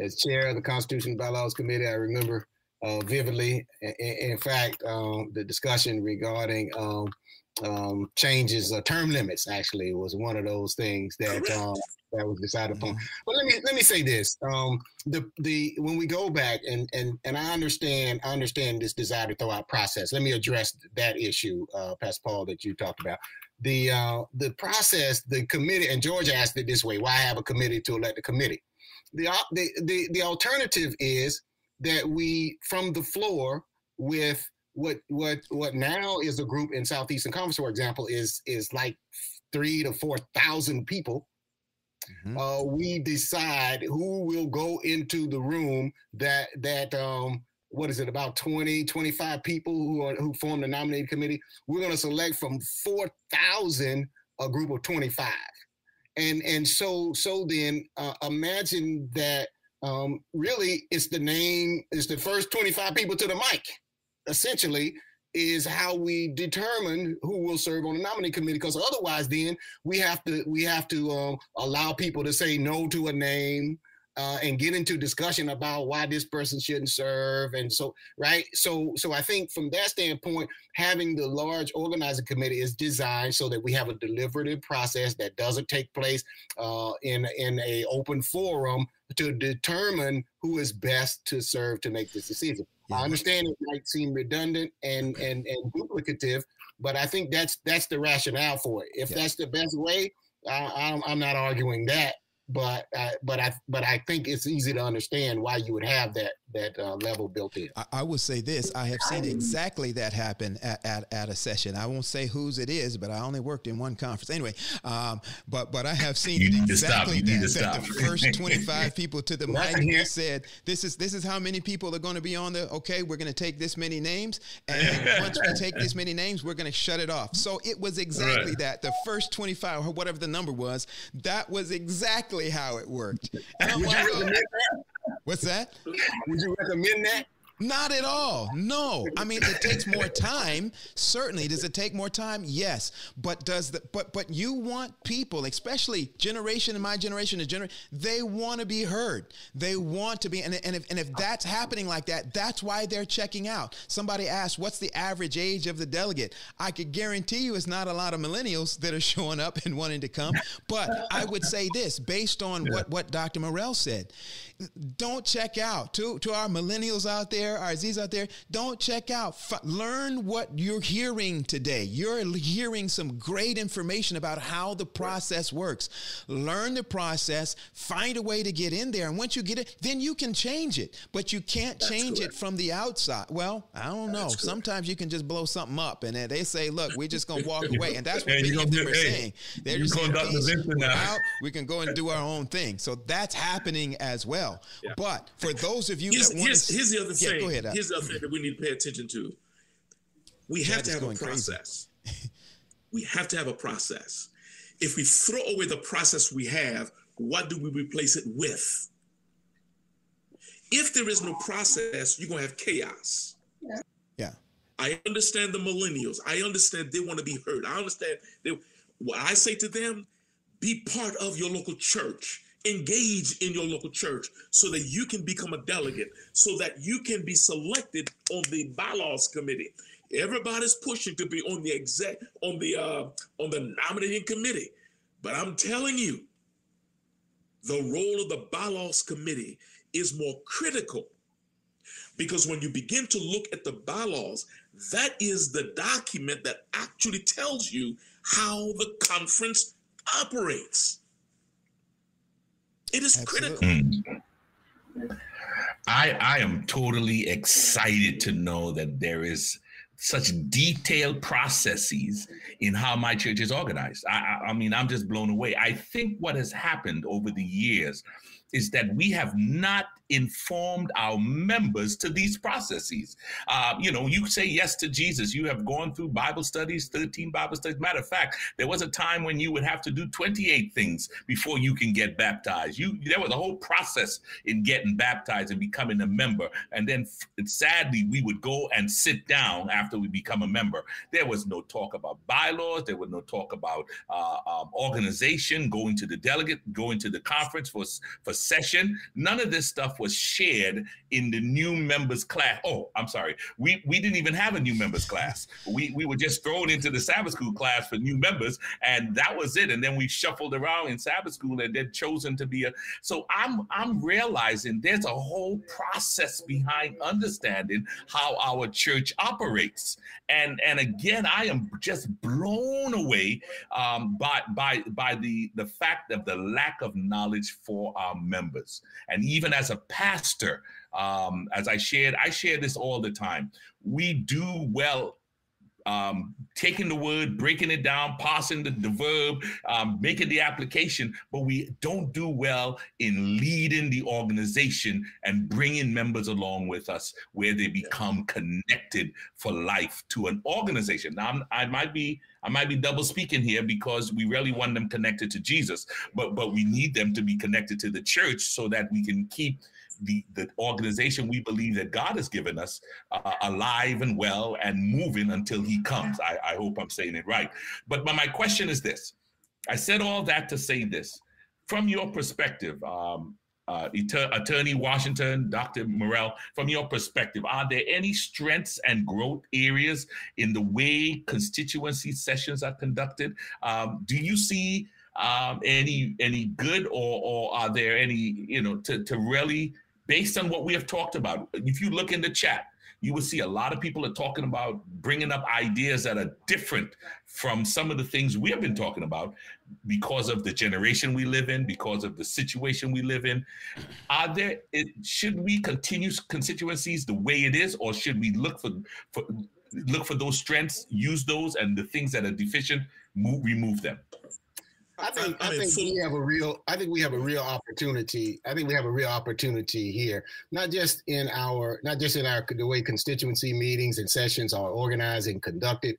as chair of the Constitution Bylaws Committee. I remember uh, vividly. In, in fact, um, the discussion regarding um, um, changes, uh, term limits, actually was one of those things that um, that was decided upon. Mm-hmm. But let me let me say this: um, the the when we go back and and and I understand I understand this desire to throw out process. Let me address that issue, uh, Pastor Paul, that you talked about. The uh, the process, the committee, and George asked it this way: Why have a committee to elect a committee? The the the, the alternative is that we from the floor with what what what now is a group in Southeastern Conference, for example, is is like three to four thousand people. Mm-hmm. Uh, we decide who will go into the room that that um what is it about 20 25 people who are who form the nominating committee we're going to select from 4000 a group of 25 and and so so then uh, imagine that um, really it's the name it's the first 25 people to the mic essentially is how we determine who will serve on the nominating committee because otherwise then we have to we have to um, allow people to say no to a name uh, and get into discussion about why this person shouldn't serve and so right? So so i think from that standpoint having the large organizing committee is designed so that we have a deliberative process that doesn't take place uh, in in a open forum to determine who is best to serve to make this decision. I understand it might seem redundant and and and duplicative but i think that's that's the rationale for it. If yeah. that's the best way I, I'm, I'm not arguing that but uh, but I but I think it's easy to understand why you would have that that uh, level built in. I, I would say this: I have seen exactly that happen at, at, at, a session. I won't say whose it is, but I only worked in one conference anyway. Um, but but I have seen exactly that. that the first twenty five people to the mic said, "This is this is how many people are going to be on the. Okay, we're going to take this many names, and once we take this many names, we're going to shut it off." So it was exactly right. that. The first twenty five, or whatever the number was, that was exactly exactly how it worked. What's that? Would you recommend that? Not at all. No. I mean, it takes more time. Certainly. Does it take more time? Yes. But does the but but you want people, especially generation in my generation, the generation, they want to be heard. They want to be and, and if and if that's happening like that, that's why they're checking out. Somebody asked, what's the average age of the delegate? I could guarantee you it's not a lot of millennials that are showing up and wanting to come. But I would say this based on what, what Dr. Morel said don't check out. To, to our millennials out there, our Z's out there, don't check out. F- learn what you're hearing today. You're hearing some great information about how the process works. Learn the process, find a way to get in there. And once you get it, then you can change it. But you can't That's change correct. it from the outside. Well, I don't know. Sometimes you can just blow something up and they say, look, we're just going to walk away. And that's what hey, many of them are hey, saying. They're just saying, out, we can go and do our own thing. So that's happening as well well. Yeah. But for those of you here's, that want here's, to, here's the other yeah, thing. Go ahead. Here's the other thing that we need to pay attention to. We have to have a process. we have to have a process. If we throw away the process we have, what do we replace it with? If there is no process, you're gonna have chaos. Yeah. yeah. I understand the millennials. I understand they want to be heard. I understand they what I say to them, be part of your local church engage in your local church so that you can become a delegate, so that you can be selected on the bylaws committee. Everybody's pushing to be on the exec on the uh, on the nominating committee, but I'm telling you, the role of the bylaws committee is more critical because when you begin to look at the bylaws, that is the document that actually tells you how the conference operates. It is Absolutely. critical. Hmm. I I am totally excited to know that there is such detailed processes in how my church is organized. I, I, I mean, I'm just blown away. I think what has happened over the years is that we have not informed our members to these processes. Uh, you know, you say yes to Jesus. You have gone through Bible studies, 13 Bible studies. Matter of fact, there was a time when you would have to do 28 things before you can get baptized. You there was a whole process in getting baptized and becoming a member. And then sadly, we would go and sit down after we become a member. There was no talk about bylaws. There was no talk about uh, um, organization, going to the delegate, going to the conference for, for session. None of this stuff was shared in the new members class. Oh, I'm sorry. We we didn't even have a new members class. We we were just thrown into the Sabbath school class for new members, and that was it. And then we shuffled around in Sabbath school and then chosen to be a. So I'm I'm realizing there's a whole process behind understanding how our church operates. And and again, I am just blown away um, by by by the the fact of the lack of knowledge for our members. And even as a pastor, um, as I shared, I share this all the time. We do well um, taking the word, breaking it down, parsing the, the verb, um, making the application, but we don't do well in leading the organization and bringing members along with us where they become connected for life to an organization. Now, I'm, i might be I might be double speaking here because we really want them connected to Jesus, but but we need them to be connected to the church so that we can keep the, the organization we believe that God has given us uh, alive and well and moving until he comes. I, I hope I'm saying it right. But, but my question is this I said all that to say this. From your perspective, um, uh, Attorney Washington, Dr. Morel, from your perspective, are there any strengths and growth areas in the way constituency sessions are conducted? Um, do you see um, any any good, or, or are there any you know to to really based on what we have talked about. If you look in the chat, you will see a lot of people are talking about bringing up ideas that are different from some of the things we have been talking about because of the generation we live in, because of the situation we live in. Are there? It, should we continue constituencies the way it is, or should we look for, for look for those strengths, use those, and the things that are deficient, move, remove them? I think I, I think we have a real I think we have a real opportunity. I think we have a real opportunity here, not just in our not just in our the way constituency meetings and sessions are organized and conducted,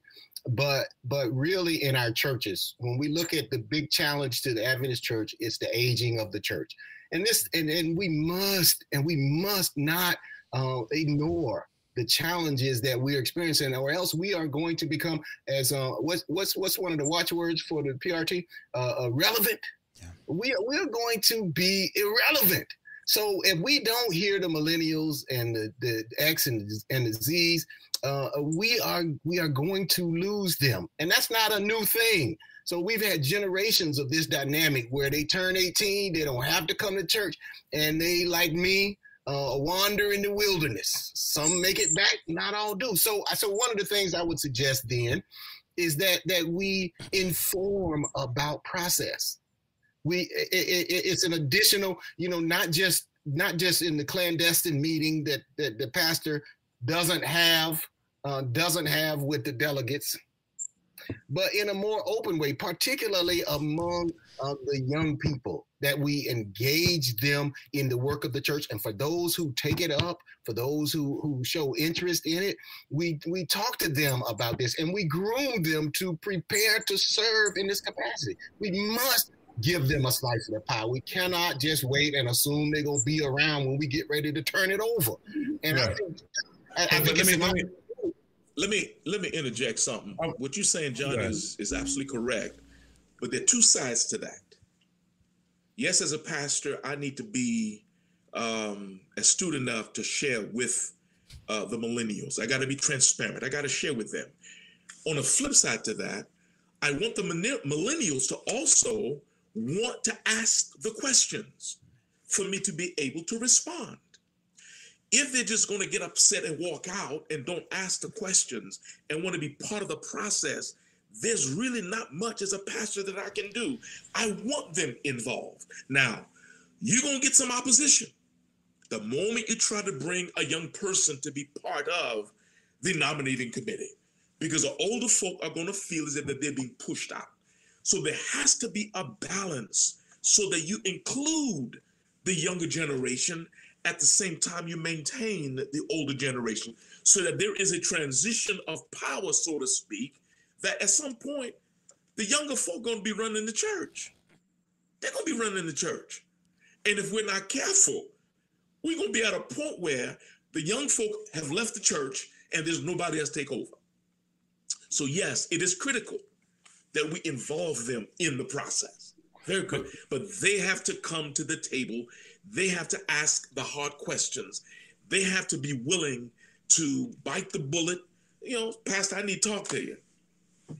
but but really in our churches. When we look at the big challenge to the Adventist church, it's the aging of the church. And this and, and we must and we must not uh, ignore the challenges that we're experiencing, or else we are going to become as uh, what's what's what's one of the watchwords for the PRT? Uh, uh, relevant. Yeah. We are, we're going to be irrelevant. So if we don't hear the millennials and the, the X and the, and the Z's, uh, we are we are going to lose them, and that's not a new thing. So we've had generations of this dynamic where they turn 18, they don't have to come to church, and they like me, uh, wander in the wilderness. Some make it back, not all do. So, so one of the things I would suggest then is that that we inform about process. We it, it, it's an additional, you know, not just not just in the clandestine meeting that that the pastor doesn't have uh, doesn't have with the delegates, but in a more open way, particularly among uh, the young people that we engage them in the work of the church. And for those who take it up, for those who, who show interest in it, we, we talk to them about this and we groom them to prepare to serve in this capacity. We must give them a slice of the pie. We cannot just wait and assume they're going to be around when we get ready to turn it over. And right. I think, I, I think let, me, let, me, let me let me interject something. Um, what you're saying, John, is, is absolutely correct. But there are two sides to that yes, as a pastor, I need to be um, astute enough to share with uh, the millennials. I got to be transparent. I got to share with them. On the flip side to that, I want the millennials to also want to ask the questions for me to be able to respond. If they're just going to get upset and walk out and don't ask the questions and want to be part of the process there's really not much as a pastor that I can do. I want them involved. Now, you're going to get some opposition. The moment you try to bring a young person to be part of the nominating committee, because the older folk are going to feel as if they're being pushed out. So there has to be a balance so that you include the younger generation at the same time you maintain the older generation so that there is a transition of power, so to speak, that at some point the younger folk going to be running the church. They're going to be running the church. And if we're not careful, we're going to be at a point where the young folk have left the church and there's nobody else to take over. So yes, it is critical that we involve them in the process. Very good. But they have to come to the table. They have to ask the hard questions. They have to be willing to bite the bullet. You know, Pastor, I need to talk to you.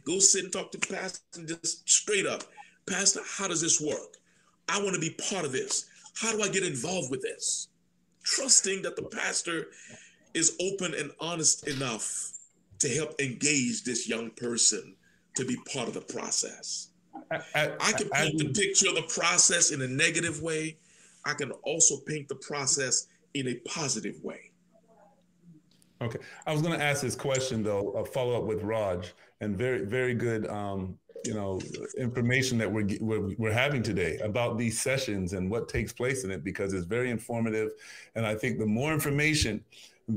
Go sit and talk to the pastor and just straight up, Pastor, how does this work? I want to be part of this. How do I get involved with this? Trusting that the pastor is open and honest enough to help engage this young person to be part of the process. I, I, I can paint I, the picture of the process in a negative way. I can also paint the process in a positive way. Okay, I was going to ask this question though, a follow up with Raj, and very very good, um, you know, information that we're, we're we're having today about these sessions and what takes place in it because it's very informative, and I think the more information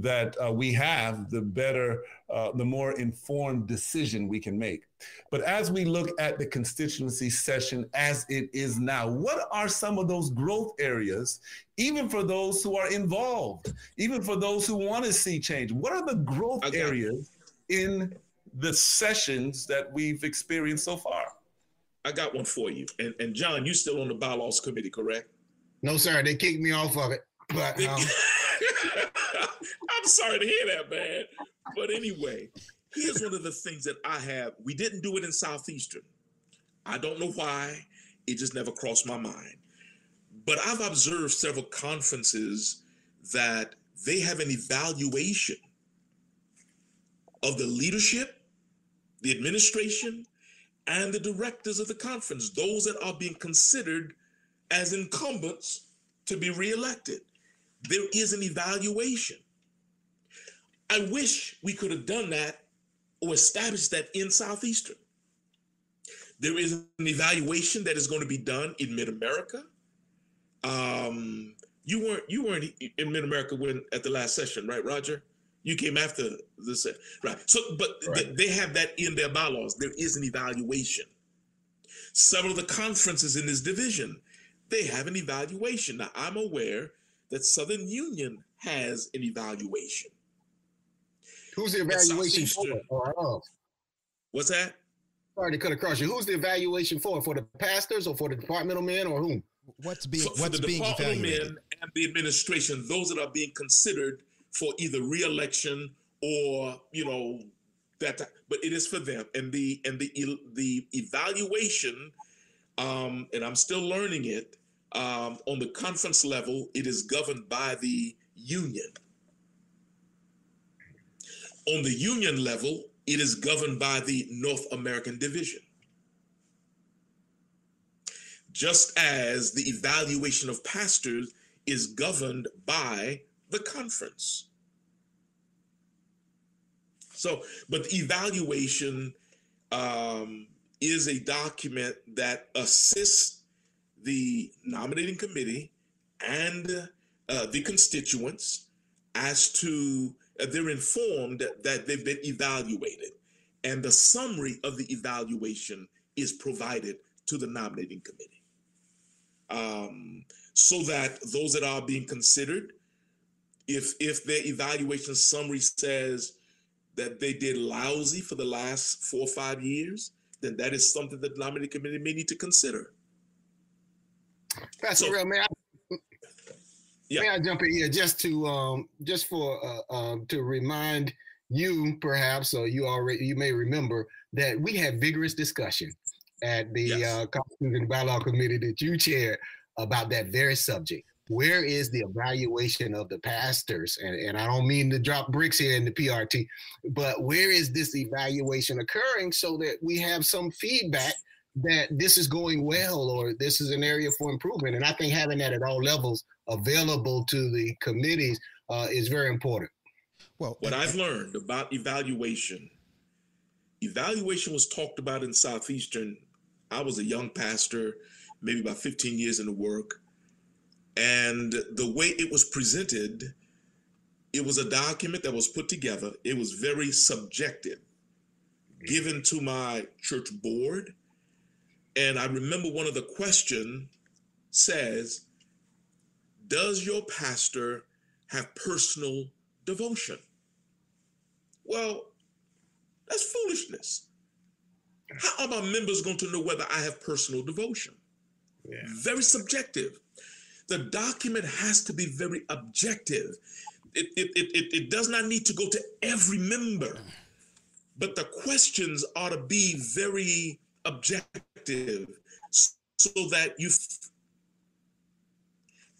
that uh, we have, the better, uh, the more informed decision we can make. But as we look at the constituency session as it is now, what are some of those growth areas, even for those who are involved, even for those who want to see change? What are the growth okay. areas in the sessions that we've experienced so far? I got one for you. And, and John, you still on the bylaws committee, correct? No, sir. They kicked me off of it. But um... I'm sorry to hear that, man. But anyway, here's one of the things that I have. We didn't do it in Southeastern. I don't know why. It just never crossed my mind. But I've observed several conferences that they have an evaluation of the leadership, the administration, and the directors of the conference, those that are being considered as incumbents to be reelected. There is an evaluation. I wish we could have done that or established that in Southeastern. There is an evaluation that is going to be done in Mid America. Um, you weren't you weren't in Mid America when at the last session, right, Roger? You came after the set, right? So, but right. They, they have that in their bylaws. There is an evaluation. Several of the conferences in this division, they have an evaluation. Now, I'm aware that Southern Union has an evaluation. Who's the evaluation for? Or What's that? Sorry to cut across you. Who's the evaluation for? For the pastors or for the departmental men or whom? What's being for, what's for the being departmental evaluated? men and the administration, those that are being considered for either reelection or you know that. But it is for them, and the and the the evaluation, um, and I'm still learning it um, on the conference level, it is governed by the union. On the union level, it is governed by the North American Division. Just as the evaluation of pastors is governed by the conference. So, but evaluation um, is a document that assists the nominating committee and uh, the constituents as to uh, they're informed that they've been evaluated and the summary of the evaluation is provided to the nominating committee um, so that those that are being considered if if their evaluation summary says that they did lousy for the last four or five years then that is something that the nominating committee may need to consider Pastor so, Real, may I, yeah. may I jump in here just to um, just for uh, um, to remind you perhaps or you already you may remember that we had vigorous discussion at the yes. uh, Constitution and Bylaw Committee that you chaired about that very subject. Where is the evaluation of the pastors? And, and I don't mean to drop bricks here in the PRT, but where is this evaluation occurring so that we have some feedback that this is going well or this is an area for improvement. And I think having that at all levels available to the committees uh, is very important. Well, what I've learned about evaluation, evaluation was talked about in Southeastern. I was a young pastor, maybe about 15 years in the work. And the way it was presented, it was a document that was put together. It was very subjective, given to my church board. And I remember one of the question says, does your pastor have personal devotion? Well, that's foolishness. How are my members going to know whether I have personal devotion? Yeah. Very subjective. The document has to be very objective. It, it, it, it, does not need to go to every member, but the questions ought to be very objective so that you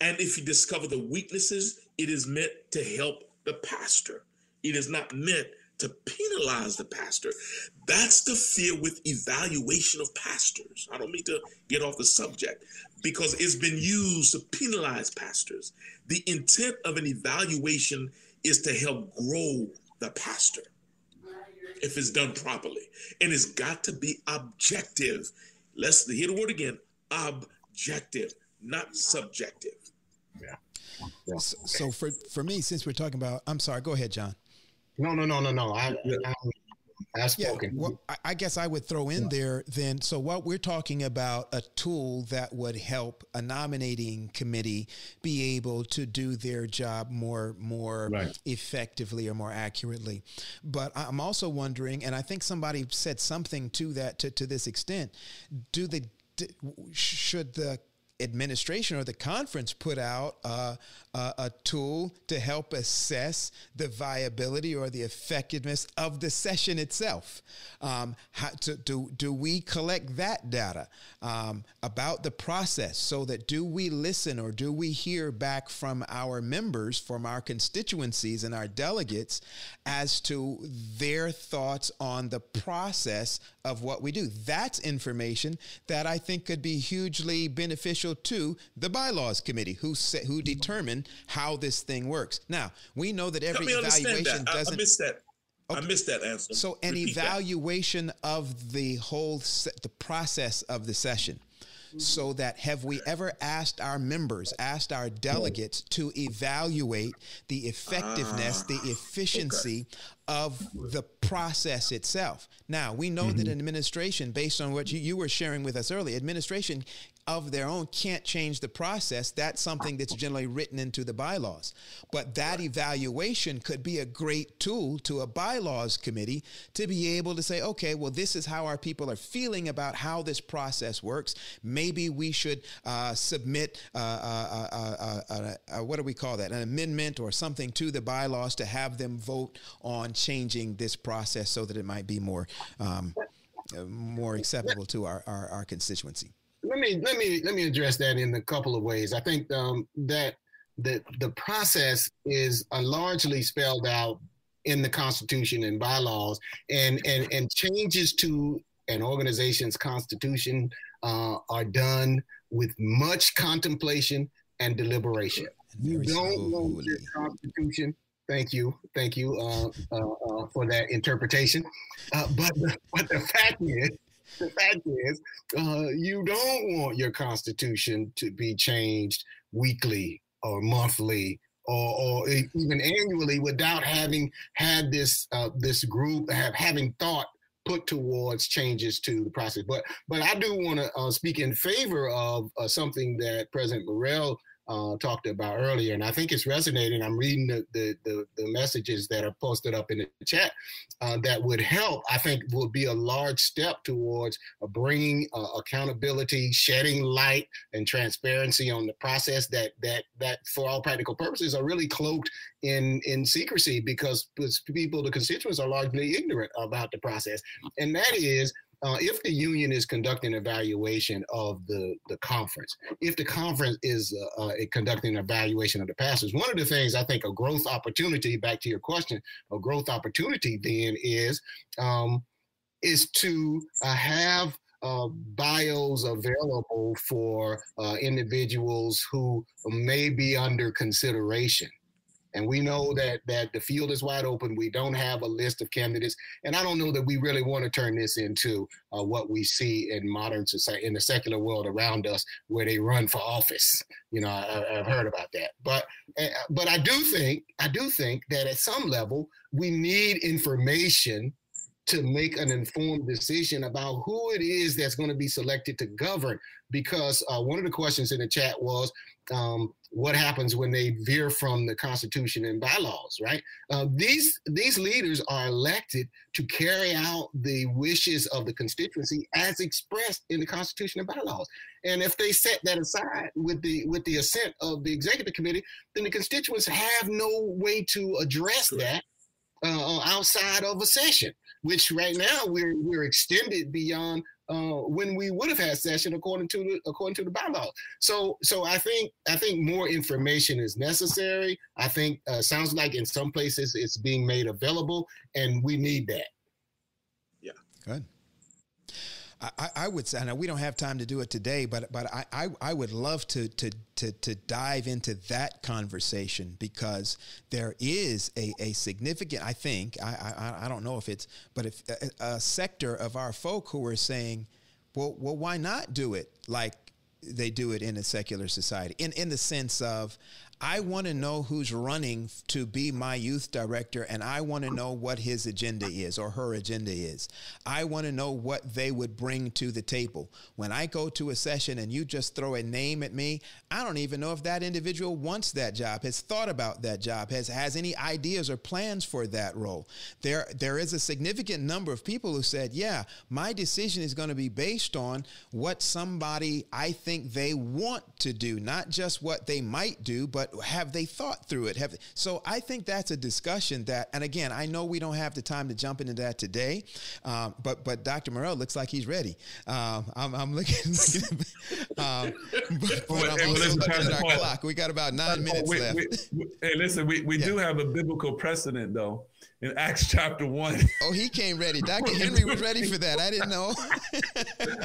and if you discover the weaknesses, it is meant to help the pastor. It is not meant to penalize the pastor. That's the fear with evaluation of pastors. I don't mean to get off the subject because it's been used to penalize pastors. The intent of an evaluation is to help grow the pastor if it's done properly. And it's got to be objective. Let's hear the word again objective, not subjective. Yeah. yeah. So, so, for for me, since we're talking about, I'm sorry. Go ahead, John. No, no, no, no, no. I, I, Spoken. Yeah, well, I guess I would throw in there then. So, what we're talking about a tool that would help a nominating committee be able to do their job more more right. effectively or more accurately. But I'm also wondering, and I think somebody said something to that to, to this extent. Do the should the administration or the conference put out uh, uh, a tool to help assess the viability or the effectiveness of the session itself. Um, how to, do, do we collect that data um, about the process so that do we listen or do we hear back from our members, from our constituencies and our delegates as to their thoughts on the process of what we do? That's information that I think could be hugely beneficial to the bylaws committee who, who determine how this thing works. Now, we know that every evaluation that. doesn't. I, I missed that. Okay. I missed that answer. So, an Repeat evaluation that. of the whole se- the process of the session so that have we ever asked our members, asked our delegates to evaluate the effectiveness, the ah, efficiency of the process itself? Now, we know mm-hmm. that administration, based on what you, you were sharing with us earlier, administration of their own can't change the process. That's something that's generally written into the bylaws. But that evaluation could be a great tool to a bylaws committee to be able to say, okay, well, this is how our people are feeling about how this process works. Maybe we should uh, submit, uh, uh, uh, uh what do we call that, an amendment or something to the bylaws to have them vote on changing this process so that it might be more. Um, more acceptable to our, our, our constituency let me let me let me address that in a couple of ways. I think um, that the the process is uh, largely spelled out in the Constitution and bylaws, and and and changes to an organization's constitution uh, are done with much contemplation and deliberation. You don't want your constitution. Thank you, thank you uh, uh, uh for that interpretation. Uh, but but the fact is the fact is, uh, you don't want your constitution to be changed weekly or monthly or, or even annually without having had this uh, this group have having thought put towards changes to the process. But but I do want to uh, speak in favor of uh, something that President Morel uh, talked about earlier, and I think it's resonating. I'm reading the the, the, the messages that are posted up in the chat uh, that would help. I think would be a large step towards uh, bringing uh, accountability, shedding light and transparency on the process that that that for all practical purposes are really cloaked in in secrecy because people, the constituents, are largely ignorant about the process, and that is uh, if the union is conducting an evaluation of the, the conference, if the conference is uh, uh, conducting evaluation of the pastors, one of the things I think a growth opportunity, back to your question, a growth opportunity then is um, is to uh, have uh, bios available for uh, individuals who may be under consideration And we know that that the field is wide open. We don't have a list of candidates, and I don't know that we really want to turn this into uh, what we see in modern society, in the secular world around us, where they run for office. You know, I, have heard about that, but uh, but I do think I do think that at some level we need information to make an informed decision about who it is that's going to be selected to govern. Because uh, one of the questions in the chat was, um, what happens when they veer from the Constitution and bylaws? Right? Uh, these these leaders are elected to carry out the wishes of the constituency as expressed in the Constitution and bylaws. And if they set that aside with the with the assent of the executive committee, then the constituents have no way to address that uh, outside of a session which right now we're we're extended beyond uh, when we would have had session according to the according to the bylaw. So so I think I think more information is necessary. I think uh, sounds like in some places it's being made available, and we need that. Yeah. Good. I, I would say, we don't have time to do it today, but but I, I, I would love to, to to to dive into that conversation because there is a, a significant, I think, I, I I don't know if it's, but if a, a sector of our folk who are saying, well, well, why not do it like they do it in a secular society? In in the sense of I want to know who's running to be my youth director and I want to know what his agenda is or her agenda is. I want to know what they would bring to the table. When I go to a session and you just throw a name at me, I don't even know if that individual wants that job, has thought about that job, has has any ideas or plans for that role. There there is a significant number of people who said, "Yeah, my decision is going to be based on what somebody I think they want to do, not just what they might do, but have they thought through it? Have so I think that's a discussion that, and again, I know we don't have the time to jump into that today, um, but but Dr. Morel looks like he's ready. Um, I'm, I'm, looking, um, but, but I'm also looking at our clock. We got about nine minutes we, left. We, hey, listen, we, we yeah. do have a biblical precedent though in Acts chapter one. Oh, he came ready. Dr. Henry was ready for that. I didn't know.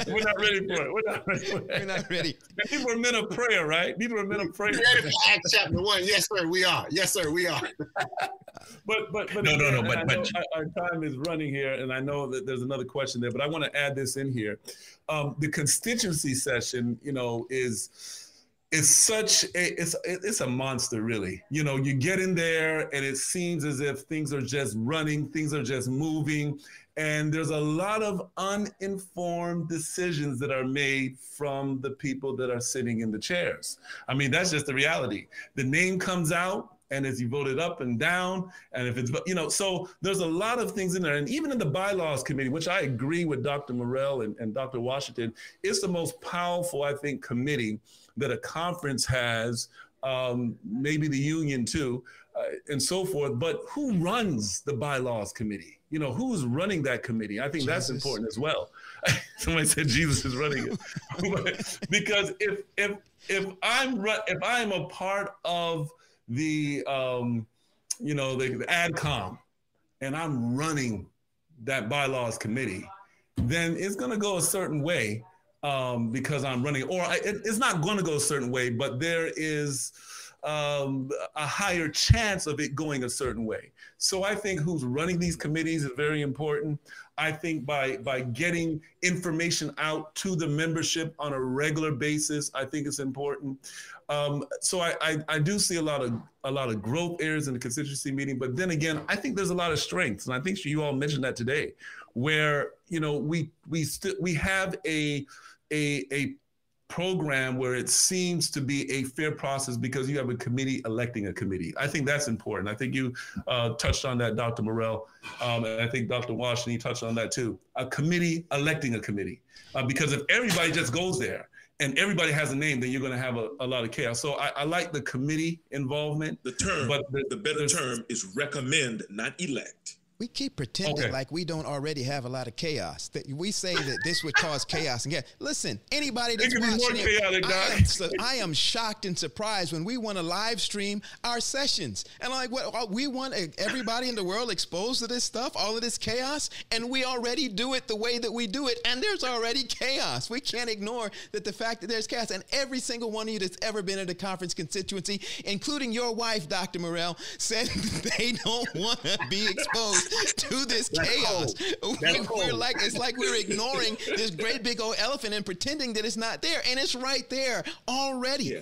We're not ready for it. We're not ready. For it. We're not ready. These were men of prayer, right? These were men of prayer. ready for Acts chapter one. Yes, sir. We are. Yes, sir. We are. but but but no no no. But but our time is running here, and I know that there's another question there, but I want to add this in here. Um, the constituency session, you know, is it's such a it's it's a monster really. You know you get in there and it seems as if things are just running things are just moving and there's a lot of uninformed decisions that are made from the people that are sitting in the chairs. I mean that's just the reality. The name comes out and as you voted up and down and if it's you know so there's a lot of things in there. And even in the bylaws committee which i agree with dr morel and, and dr washington it's the most powerful i think committee that a conference has, um, maybe the union too, uh, and so forth. But who runs the bylaws committee? You know, who's running that committee? I think Jesus. that's important as well. Somebody said Jesus is running it, because if if if I'm if I'm a part of the um, you know the, the AdCom, and I'm running that bylaws committee, then it's going to go a certain way um, because I'm running, or I, it, it's not going to go a certain way, but there is um, a higher chance of it going a certain way. So I think who's running these committees is very important. I think by by getting information out to the membership on a regular basis, I think it's important. Um, so I, I, I do see a lot of a lot of growth areas in the constituency meeting, but then again, I think there's a lot of strengths, and I think you all mentioned that today, where you know we we still we have a a, a program where it seems to be a fair process because you have a committee electing a committee. I think that's important. I think you uh, touched on that, Dr. Morel, um, and I think Dr. Washington touched on that too. A committee electing a committee, uh, because if everybody just goes there and everybody has a name, then you're going to have a, a, lot of chaos. So I, I, like the committee involvement. The term, but the, the better term is recommend, not elect. We keep pretending okay. like we don't already have a lot of chaos. That we say that this would cause chaos and get. Listen, anybody that's it watching it, I am, so, I am shocked and surprised when we want to live stream our sessions and like what uh, we want everybody in the world exposed to this stuff, all of this chaos, and we already do it the way that we do it, and there's already chaos. We can't ignore that the fact that there's chaos, and every single one of you that's ever been at a conference constituency, including your wife, Dr. Morel, said they don't want to be exposed to this That's chaos. We, are like it's like we're ignoring this great big old elephant and pretending that it's not there, and it's right there already. Yeah.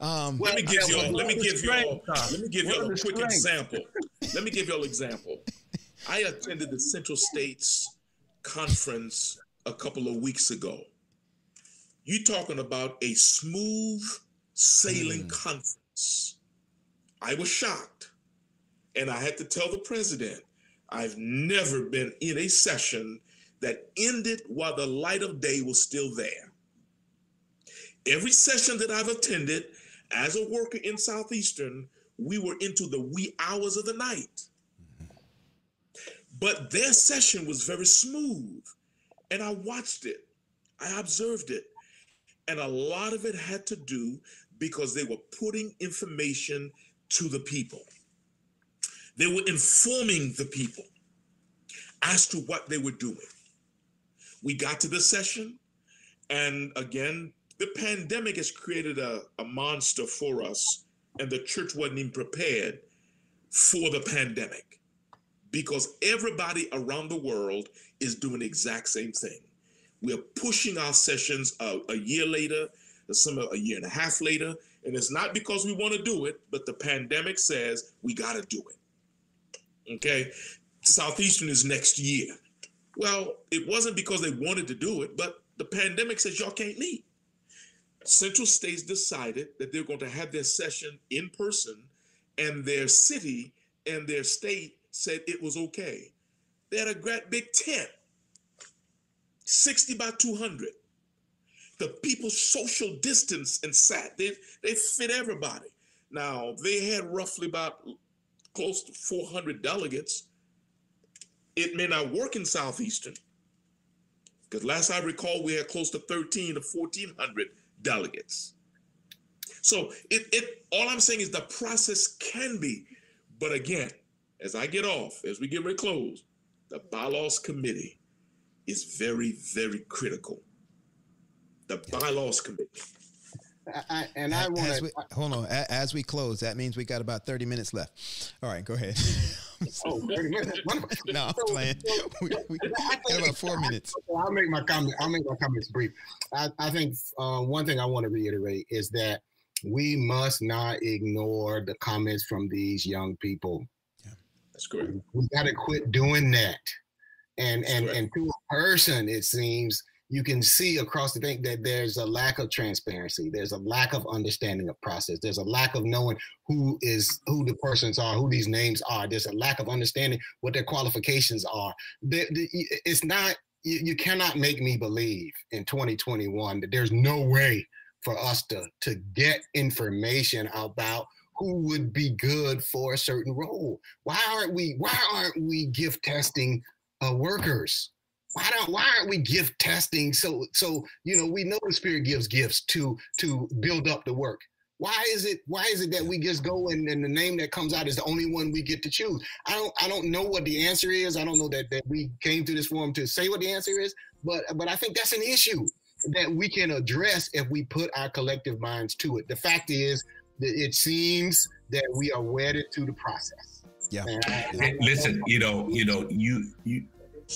Um, let me give you. Let me give you. Let me give you a quick example. Let me give you an example. I attended the Central States conference a couple of weeks ago. You talking about a smooth sailing mm. conference? I was shocked, and I had to tell the president I've never been in a session that ended while the light of day was still there. Every session that I've attended as a worker in Southeastern, we were into the wee hours of the night. But their session was very smooth. And I watched it, I observed it. And a lot of it had to do because they were putting information to the people. They were informing the people as to what they were doing. We got to the session, and again, the pandemic has created a, a monster for us, and the church wasn't even prepared for the pandemic because everybody around the world is doing the exact same thing. We're pushing our sessions a, a year later, some a year and a half later, and it's not because we want to do it, but the pandemic says we got to do it. Okay. Southeastern is next year. Well, it wasn't because they wanted to do it, but the pandemic says y'all can't meet. Central States decided that they're going to have their session in person, and their city and their state said it was okay. They had a great big tent, 60 by 200. The people social distance and sat. They, they fit everybody. Now, they had roughly about close to 400 delegates. It may not work in Southeastern, because last I recall, we had close to 13 to 1,400 delegates. So it, it all I'm saying is the process can be, but again, as I get off, as we get ready to close, the bylaws committee is very, very critical. The bylaws committee. I, and I want to hold on. As we close, that means we got about thirty minutes left. All right, go ahead. oh, 30 minutes. no, I'm playing. we, we got about four minutes. I'll make my comment. I'll make my comments brief. I, I think uh, one thing I want to reiterate is that we must not ignore the comments from these young people. Yeah, that's correct. We got to quit doing that. And and and to a person, it seems you can see across the thing that there's a lack of transparency. There's a lack of understanding of process. There's a lack of knowing who is who the persons are who these names are. There's a lack of understanding what their qualifications are. It's not you, cannot make me believe in 2021 that there's no way for us to to get information about who would be good for a certain role. Why aren't we why aren't we gift testing uh, workers why don't why aren't we gift testing? So so you know we know the spirit gives gifts to to build up the work. Why is it why is it that we just go and, and the name that comes out is the only one we get to choose? I don't i don't know what the answer is. I don't know that that we came to this forum to say what the answer is but but i think that's an issue that we can address if we put our collective minds to it. The fact is that it seems that we are wedded to the process. Yeah. I, I, listen you know you know you you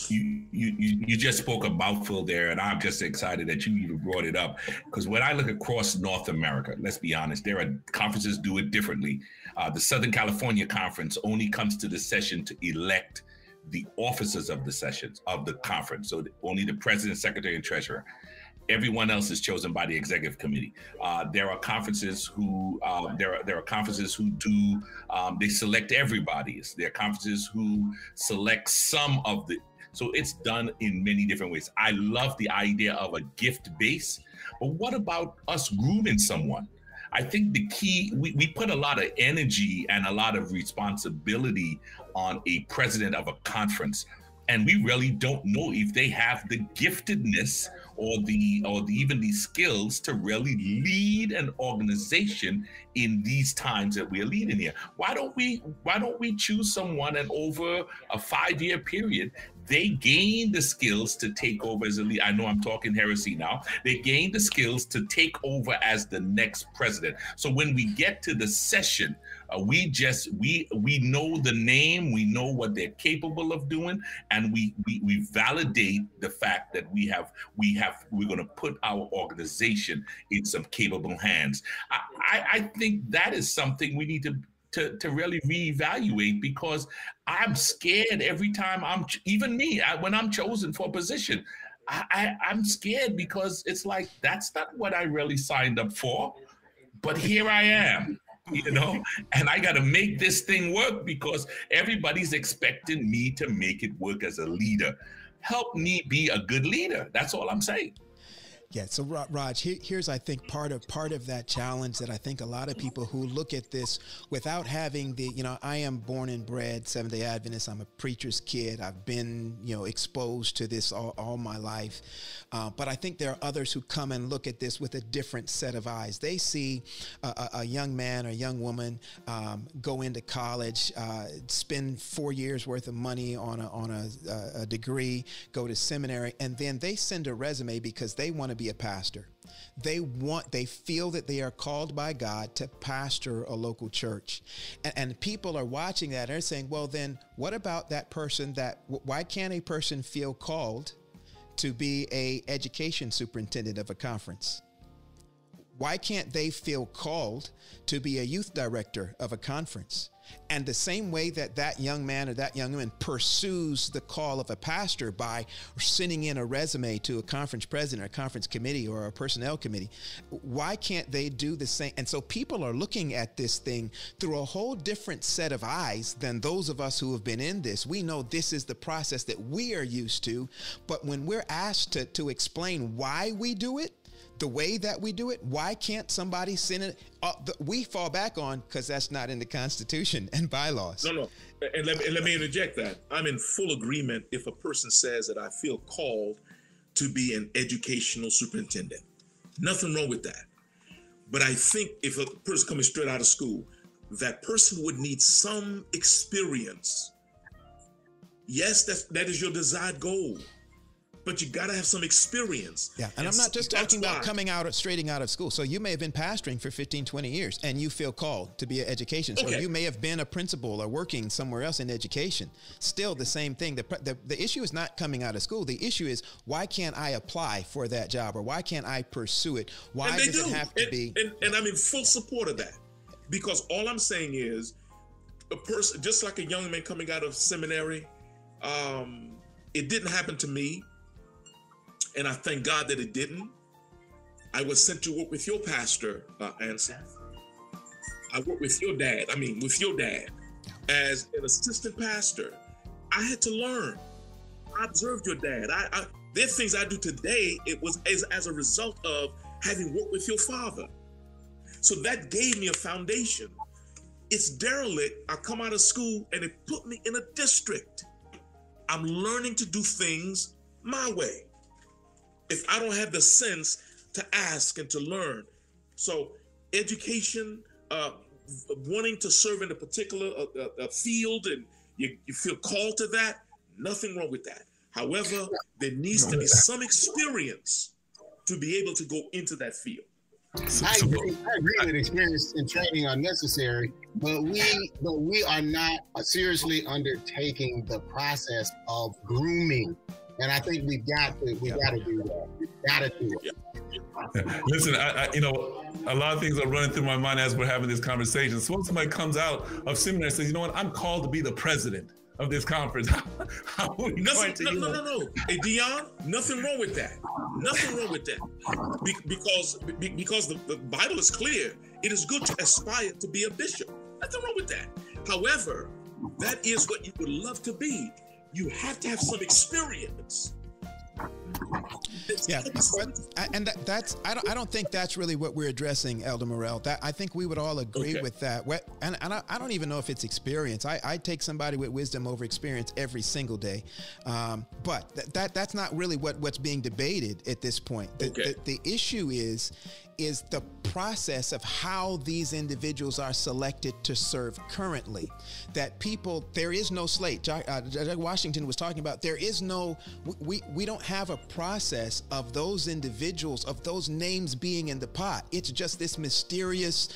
you, you you just spoke a mouthful there, and I'm just excited that you even brought it up. Because when I look across North America, let's be honest, there are conferences do it differently. Uh, the Southern California Conference only comes to the session to elect the officers of the sessions of the conference. So only the president, secretary, and treasurer. Everyone else is chosen by the executive committee. Uh, there are conferences who uh, there are there are conferences who do um, they select everybody. There are conferences who select some of the so it's done in many different ways. I love the idea of a gift base, but what about us grooming someone? I think the key, we, we put a lot of energy and a lot of responsibility on a president of a conference. And we really don't know if they have the giftedness or the or the, even the skills to really lead an organization in these times that we're leading here. Why don't we why don't we choose someone and over a five year period they gain the skills to take over as a leader. I know I'm talking heresy now. They gain the skills to take over as the next president. So when we get to the session, uh, we just we we know the name, we know what they're capable of doing, and we we we validate the fact that we have we have we're going to put our organization in some capable hands. I, I, I think that is something we need to to, to really reevaluate because I'm scared every time I'm even me I, when I'm chosen for a position. I, I, I'm scared because it's like that's not what I really signed up for, but here I am, you know, and I got to make this thing work because everybody's expecting me to make it work as a leader. Help me be a good leader. That's all I'm saying. Yeah. So, Raj, here's I think part of part of that challenge that I think a lot of people who look at this without having the, you know, I am born and bred Seventh Day Adventist. I'm a preacher's kid. I've been, you know, exposed to this all, all my life. Uh, but I think there are others who come and look at this with a different set of eyes. They see a, a young man or young woman um, go into college, uh, spend four years worth of money on a on a, a degree, go to seminary, and then they send a resume because they want to be a pastor. They want, they feel that they are called by God to pastor a local church. And, and people are watching that and they're saying, well, then what about that person that, why can't a person feel called to be a education superintendent of a conference? Why can't they feel called to be a youth director of a conference? And the same way that that young man or that young woman pursues the call of a pastor by sending in a resume to a conference president, or a conference committee, or a personnel committee, why can't they do the same? And so people are looking at this thing through a whole different set of eyes than those of us who have been in this. We know this is the process that we are used to, but when we're asked to, to explain why we do it, the way that we do it, why can't somebody send it? Uh, the, we fall back on because that's not in the Constitution and bylaws. No, no. And let, me, and let me interject that. I'm in full agreement if a person says that I feel called to be an educational superintendent. Nothing wrong with that. But I think if a person coming straight out of school, that person would need some experience. Yes, that's, that is your desired goal but you got to have some experience. Yeah. And, and I'm not just talking about coming out, straighting out of school. So you may have been pastoring for 15, 20 years and you feel called to be an education. So okay. you may have been a principal or working somewhere else in education. Still the same thing. The, the, the issue is not coming out of school. The issue is why can't I apply for that job or why can't I pursue it? Why does do. it have to and, be? And, and I'm in full support of that because all I'm saying is a person, just like a young man coming out of seminary, um, it didn't happen to me and I thank God that it didn't. I was sent to work with your pastor, uh, Anson. I worked with your dad. I mean, with your dad as an assistant pastor. I had to learn. I observed your dad. I, I there are things I do today. It was as, as a result of having worked with your father. So that gave me a foundation. It's derelict. I come out of school and it put me in a district. I'm learning to do things my way if I don't have the sense to ask and to learn. So, education, uh, wanting to serve in a particular uh, uh, uh, field and you, you feel called to that, nothing wrong with that. However, there needs to be some experience to be able to go into that field. I agree, I agree that experience and training are necessary, but we but we are not seriously undertaking the process of grooming and I think we've got to we got to do that. We got to do it. Listen, I, I, you know, a lot of things are running through my mind as we're having this conversation. So when somebody comes out of seminary and says, "You know what? I'm called to be the president." Of this conference, how are we nothing, to, no, no, no, no. Hey, Dion, nothing wrong with that. Nothing wrong with that. Be- because be- because the, the Bible is clear. It is good to aspire to be a bishop. Nothing wrong with that. However, that is what you would love to be you have to have some experience. yeah, but, and that, that's I don't I don't think that's really what we're addressing, Elder Morel. That I think we would all agree okay. with that. And, and I, I, don't even know if it's experience. I, I take somebody with wisdom over experience every single day, um, but that, that that's not really what what's being debated at this point. The, okay. the, the issue is is the process of how these individuals are selected to serve currently. That people, there is no slate. Jack, uh, Washington was talking about there is no, we, we don't have a process of those individuals, of those names being in the pot. It's just this mysterious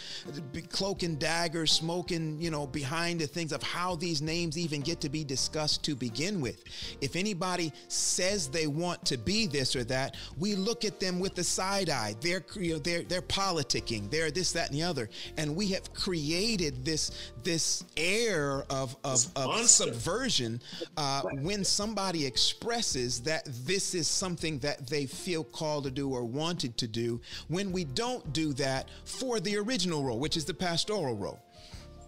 cloak and dagger smoking, you know, behind the things of how these names even get to be discussed to begin with. If anybody says they want to be this or that, we look at them with the side eye. They're, you know, they're they're they're politicking, they're this, that, and the other, and we have created this this air of of, of subversion uh, when somebody expresses that this is something that they feel called to do or wanted to do. When we don't do that for the original role, which is the pastoral role.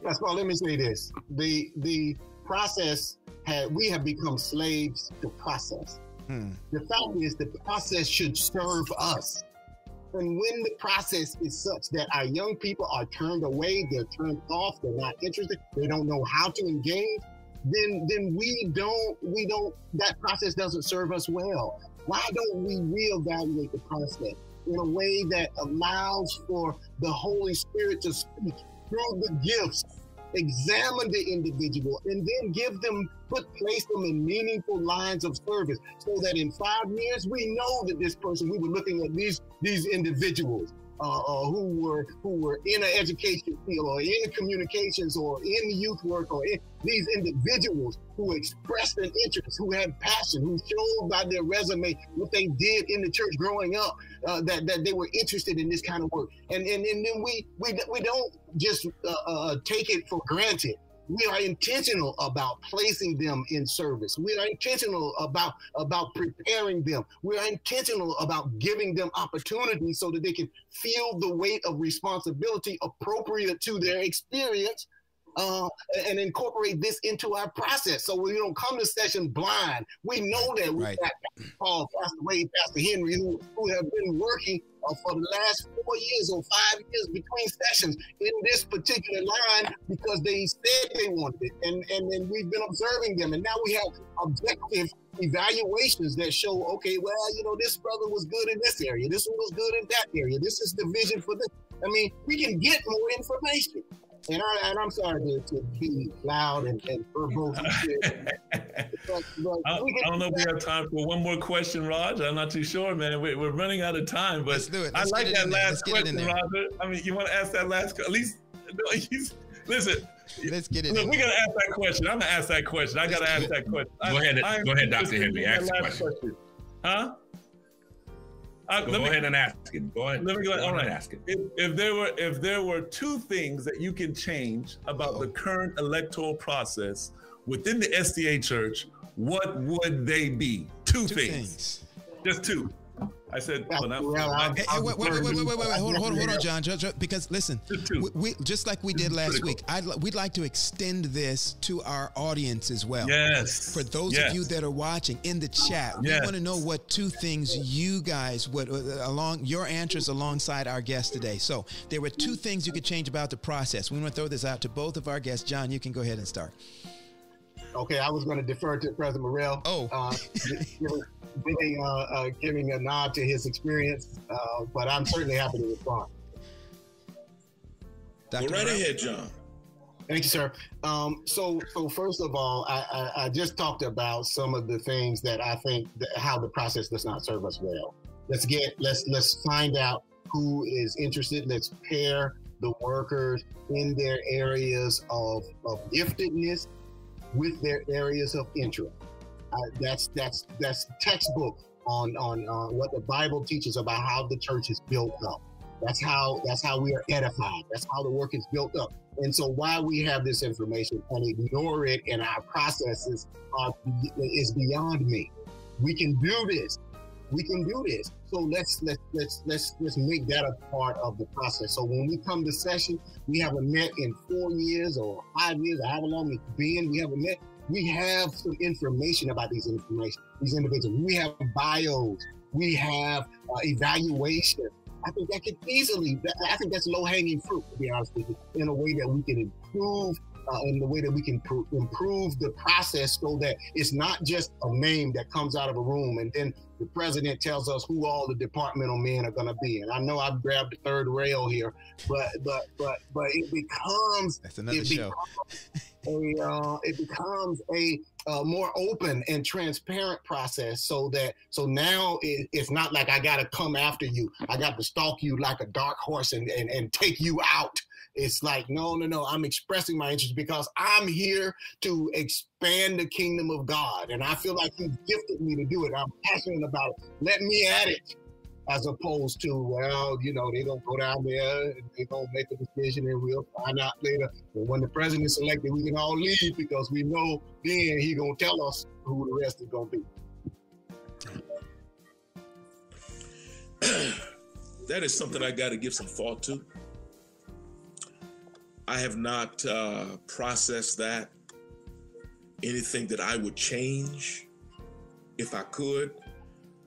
Yes, well, let me say this: the the process had we have become slaves to process. Hmm. The fact is, the process should serve us. And when the process is such that our young people are turned away, they're turned off, they're not interested, they don't know how to engage, then then we don't we don't that process doesn't serve us well. Why don't we reevaluate the process in a way that allows for the Holy Spirit to speak through the gifts examine the individual, and then give them, put, place them in meaningful lines of service so that in five years we know that this person, we were looking at these, these individuals uh, uh, who were who were in an education field or in communications or in youth work or in, these individuals who expressed an interest, who had passion, who showed by their resume what they did in the church growing up, uh, that, that they were interested in this kind of work. And and, and then we we we don't just uh, uh, take it for granted we are intentional about placing them in service. We are intentional about about preparing them. We are intentional about giving them opportunities so that they can feel the weight of responsibility appropriate to their experience uh, and incorporate this into our process. So we don't come to session blind. We know that we right. got Paul, Pastor Wade, Pastor Henry, who, who have been working uh, for the last four years or five years between sessions in this particular line because they said they wanted it. And, and then we've been observing them. And now we have objective evaluations that show, okay, well, you know, this brother was good in this area. This one was good in that area. This is the vision for this. I mean, we can get more information and, I, and I'm sorry to, to be loud and, and verbose. but, but I, I, don't know if we have time for one more question, Raj. I'm not too sure, man. We, are running out of time, but Let's do it. Let's I like that last question, Roger. I mean, you want to ask that last? At least, listen. Let's get it. Look, we're gonna ask that question. I'm gonna ask that question. I gotta ask that question. Go ahead, I, go ahead, Doctor Henry. Ask the question. question. Huh? Uh, go me, ahead and ask it. Go ahead. Let me go, go ahead and ask it. If, if, there were if there were two things that you can change about oh. the current electoral process within the SDA Church, what would they be? Two, two things. things. Just two. I said, well, not, hey, hey, wait, wait, wait, wait, wait, wait, wait, hold on, hold on, hold on, John, John, John because listen, we, we, just like we did last week, I'd, we'd like to extend this to our audience as well. Yes. For those yes. of you that are watching in the chat, we yes. want to know what two things you guys would uh, along your answers alongside our guest today. So there were two things you could change about the process. We want to throw this out to both of our guests. John, you can go ahead and start. Okay, I was going to defer to President Morel. Oh, uh, giving, uh, uh, giving a nod to his experience, uh, but I'm certainly happy to respond. Dr. Go right Morel? ahead, John. Thank you, sir. Um, so, so first of all, I, I, I, just talked about some of the things that I think that how the process does not serve us well. Let's get let's let's find out who is interested. Let's pair the workers in their areas of, of giftedness with their areas of interest. Uh, that's that's that's textbook on on uh, what the Bible teaches about how the church is built up. That's how that's how we are edified. That's how the work is built up. And so, why we have this information and ignore it in our processes are, is beyond me. We can do this. We can do this. So let's let's let's let's let's make that a part of the process. So when we come to session, we haven't met in four years or five years or however long it's been. We haven't met we have some information about these information, these individuals. We have bios. we have uh, evaluation. I think that could easily, I think that's low hanging fruit, to be honest with you, in a way that we can improve uh, in the way that we can pr- improve the process so that it's not just a name that comes out of a room and then the president tells us who all the departmental men are going to be. And I know I've grabbed the third rail here, but but but but it becomes that's another it show. Becomes a, uh, it becomes a uh, more open and transparent process so that so now it, it's not like I got to come after you. I got to stalk you like a dark horse and, and, and take you out it's like, no, no, no. I'm expressing my interest because I'm here to expand the kingdom of God. And I feel like He's gifted me to do it. I'm passionate about it. Let me at it. As opposed to, well, you know, they're going to go down there and they're going to make a decision and we'll find out later. But when the president's elected, we can all leave because we know then he's going to tell us who the rest is going to be. that is something I got to give some thought to. I have not uh, processed that. Anything that I would change, if I could,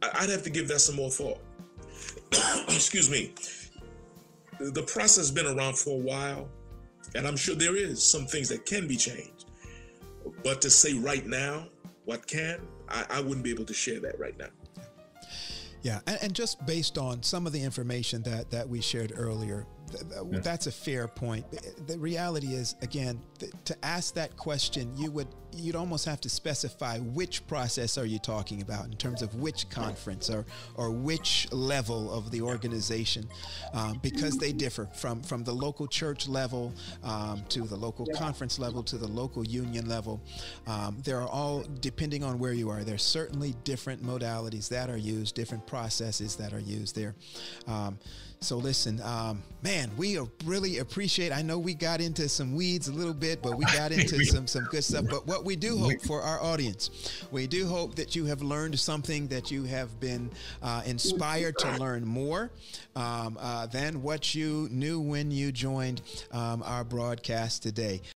I'd have to give that some more thought. Excuse me. The process has been around for a while, and I'm sure there is some things that can be changed. But to say right now what can, I, I wouldn't be able to share that right now. Yeah, and, and, just based on some of the information that that we shared earlier, yeah. that's a fair point. The reality is, again, to ask that question, you would you'd almost have to specify which process are you talking about in terms of which conference or or which level of the organization, um, because they differ from from the local church level um, to the local yeah. conference level to the local union level. Um, there are all depending on where you are. There's certainly different modalities that are used, different processes that are used there. So listen, um, man, we really appreciate. I know we got into some weeds a little bit, but we got into some some good stuff. But what we do hope for our audience, we do hope that you have learned something, that you have been uh, inspired to learn more um, uh, than what you knew when you joined um, our broadcast today.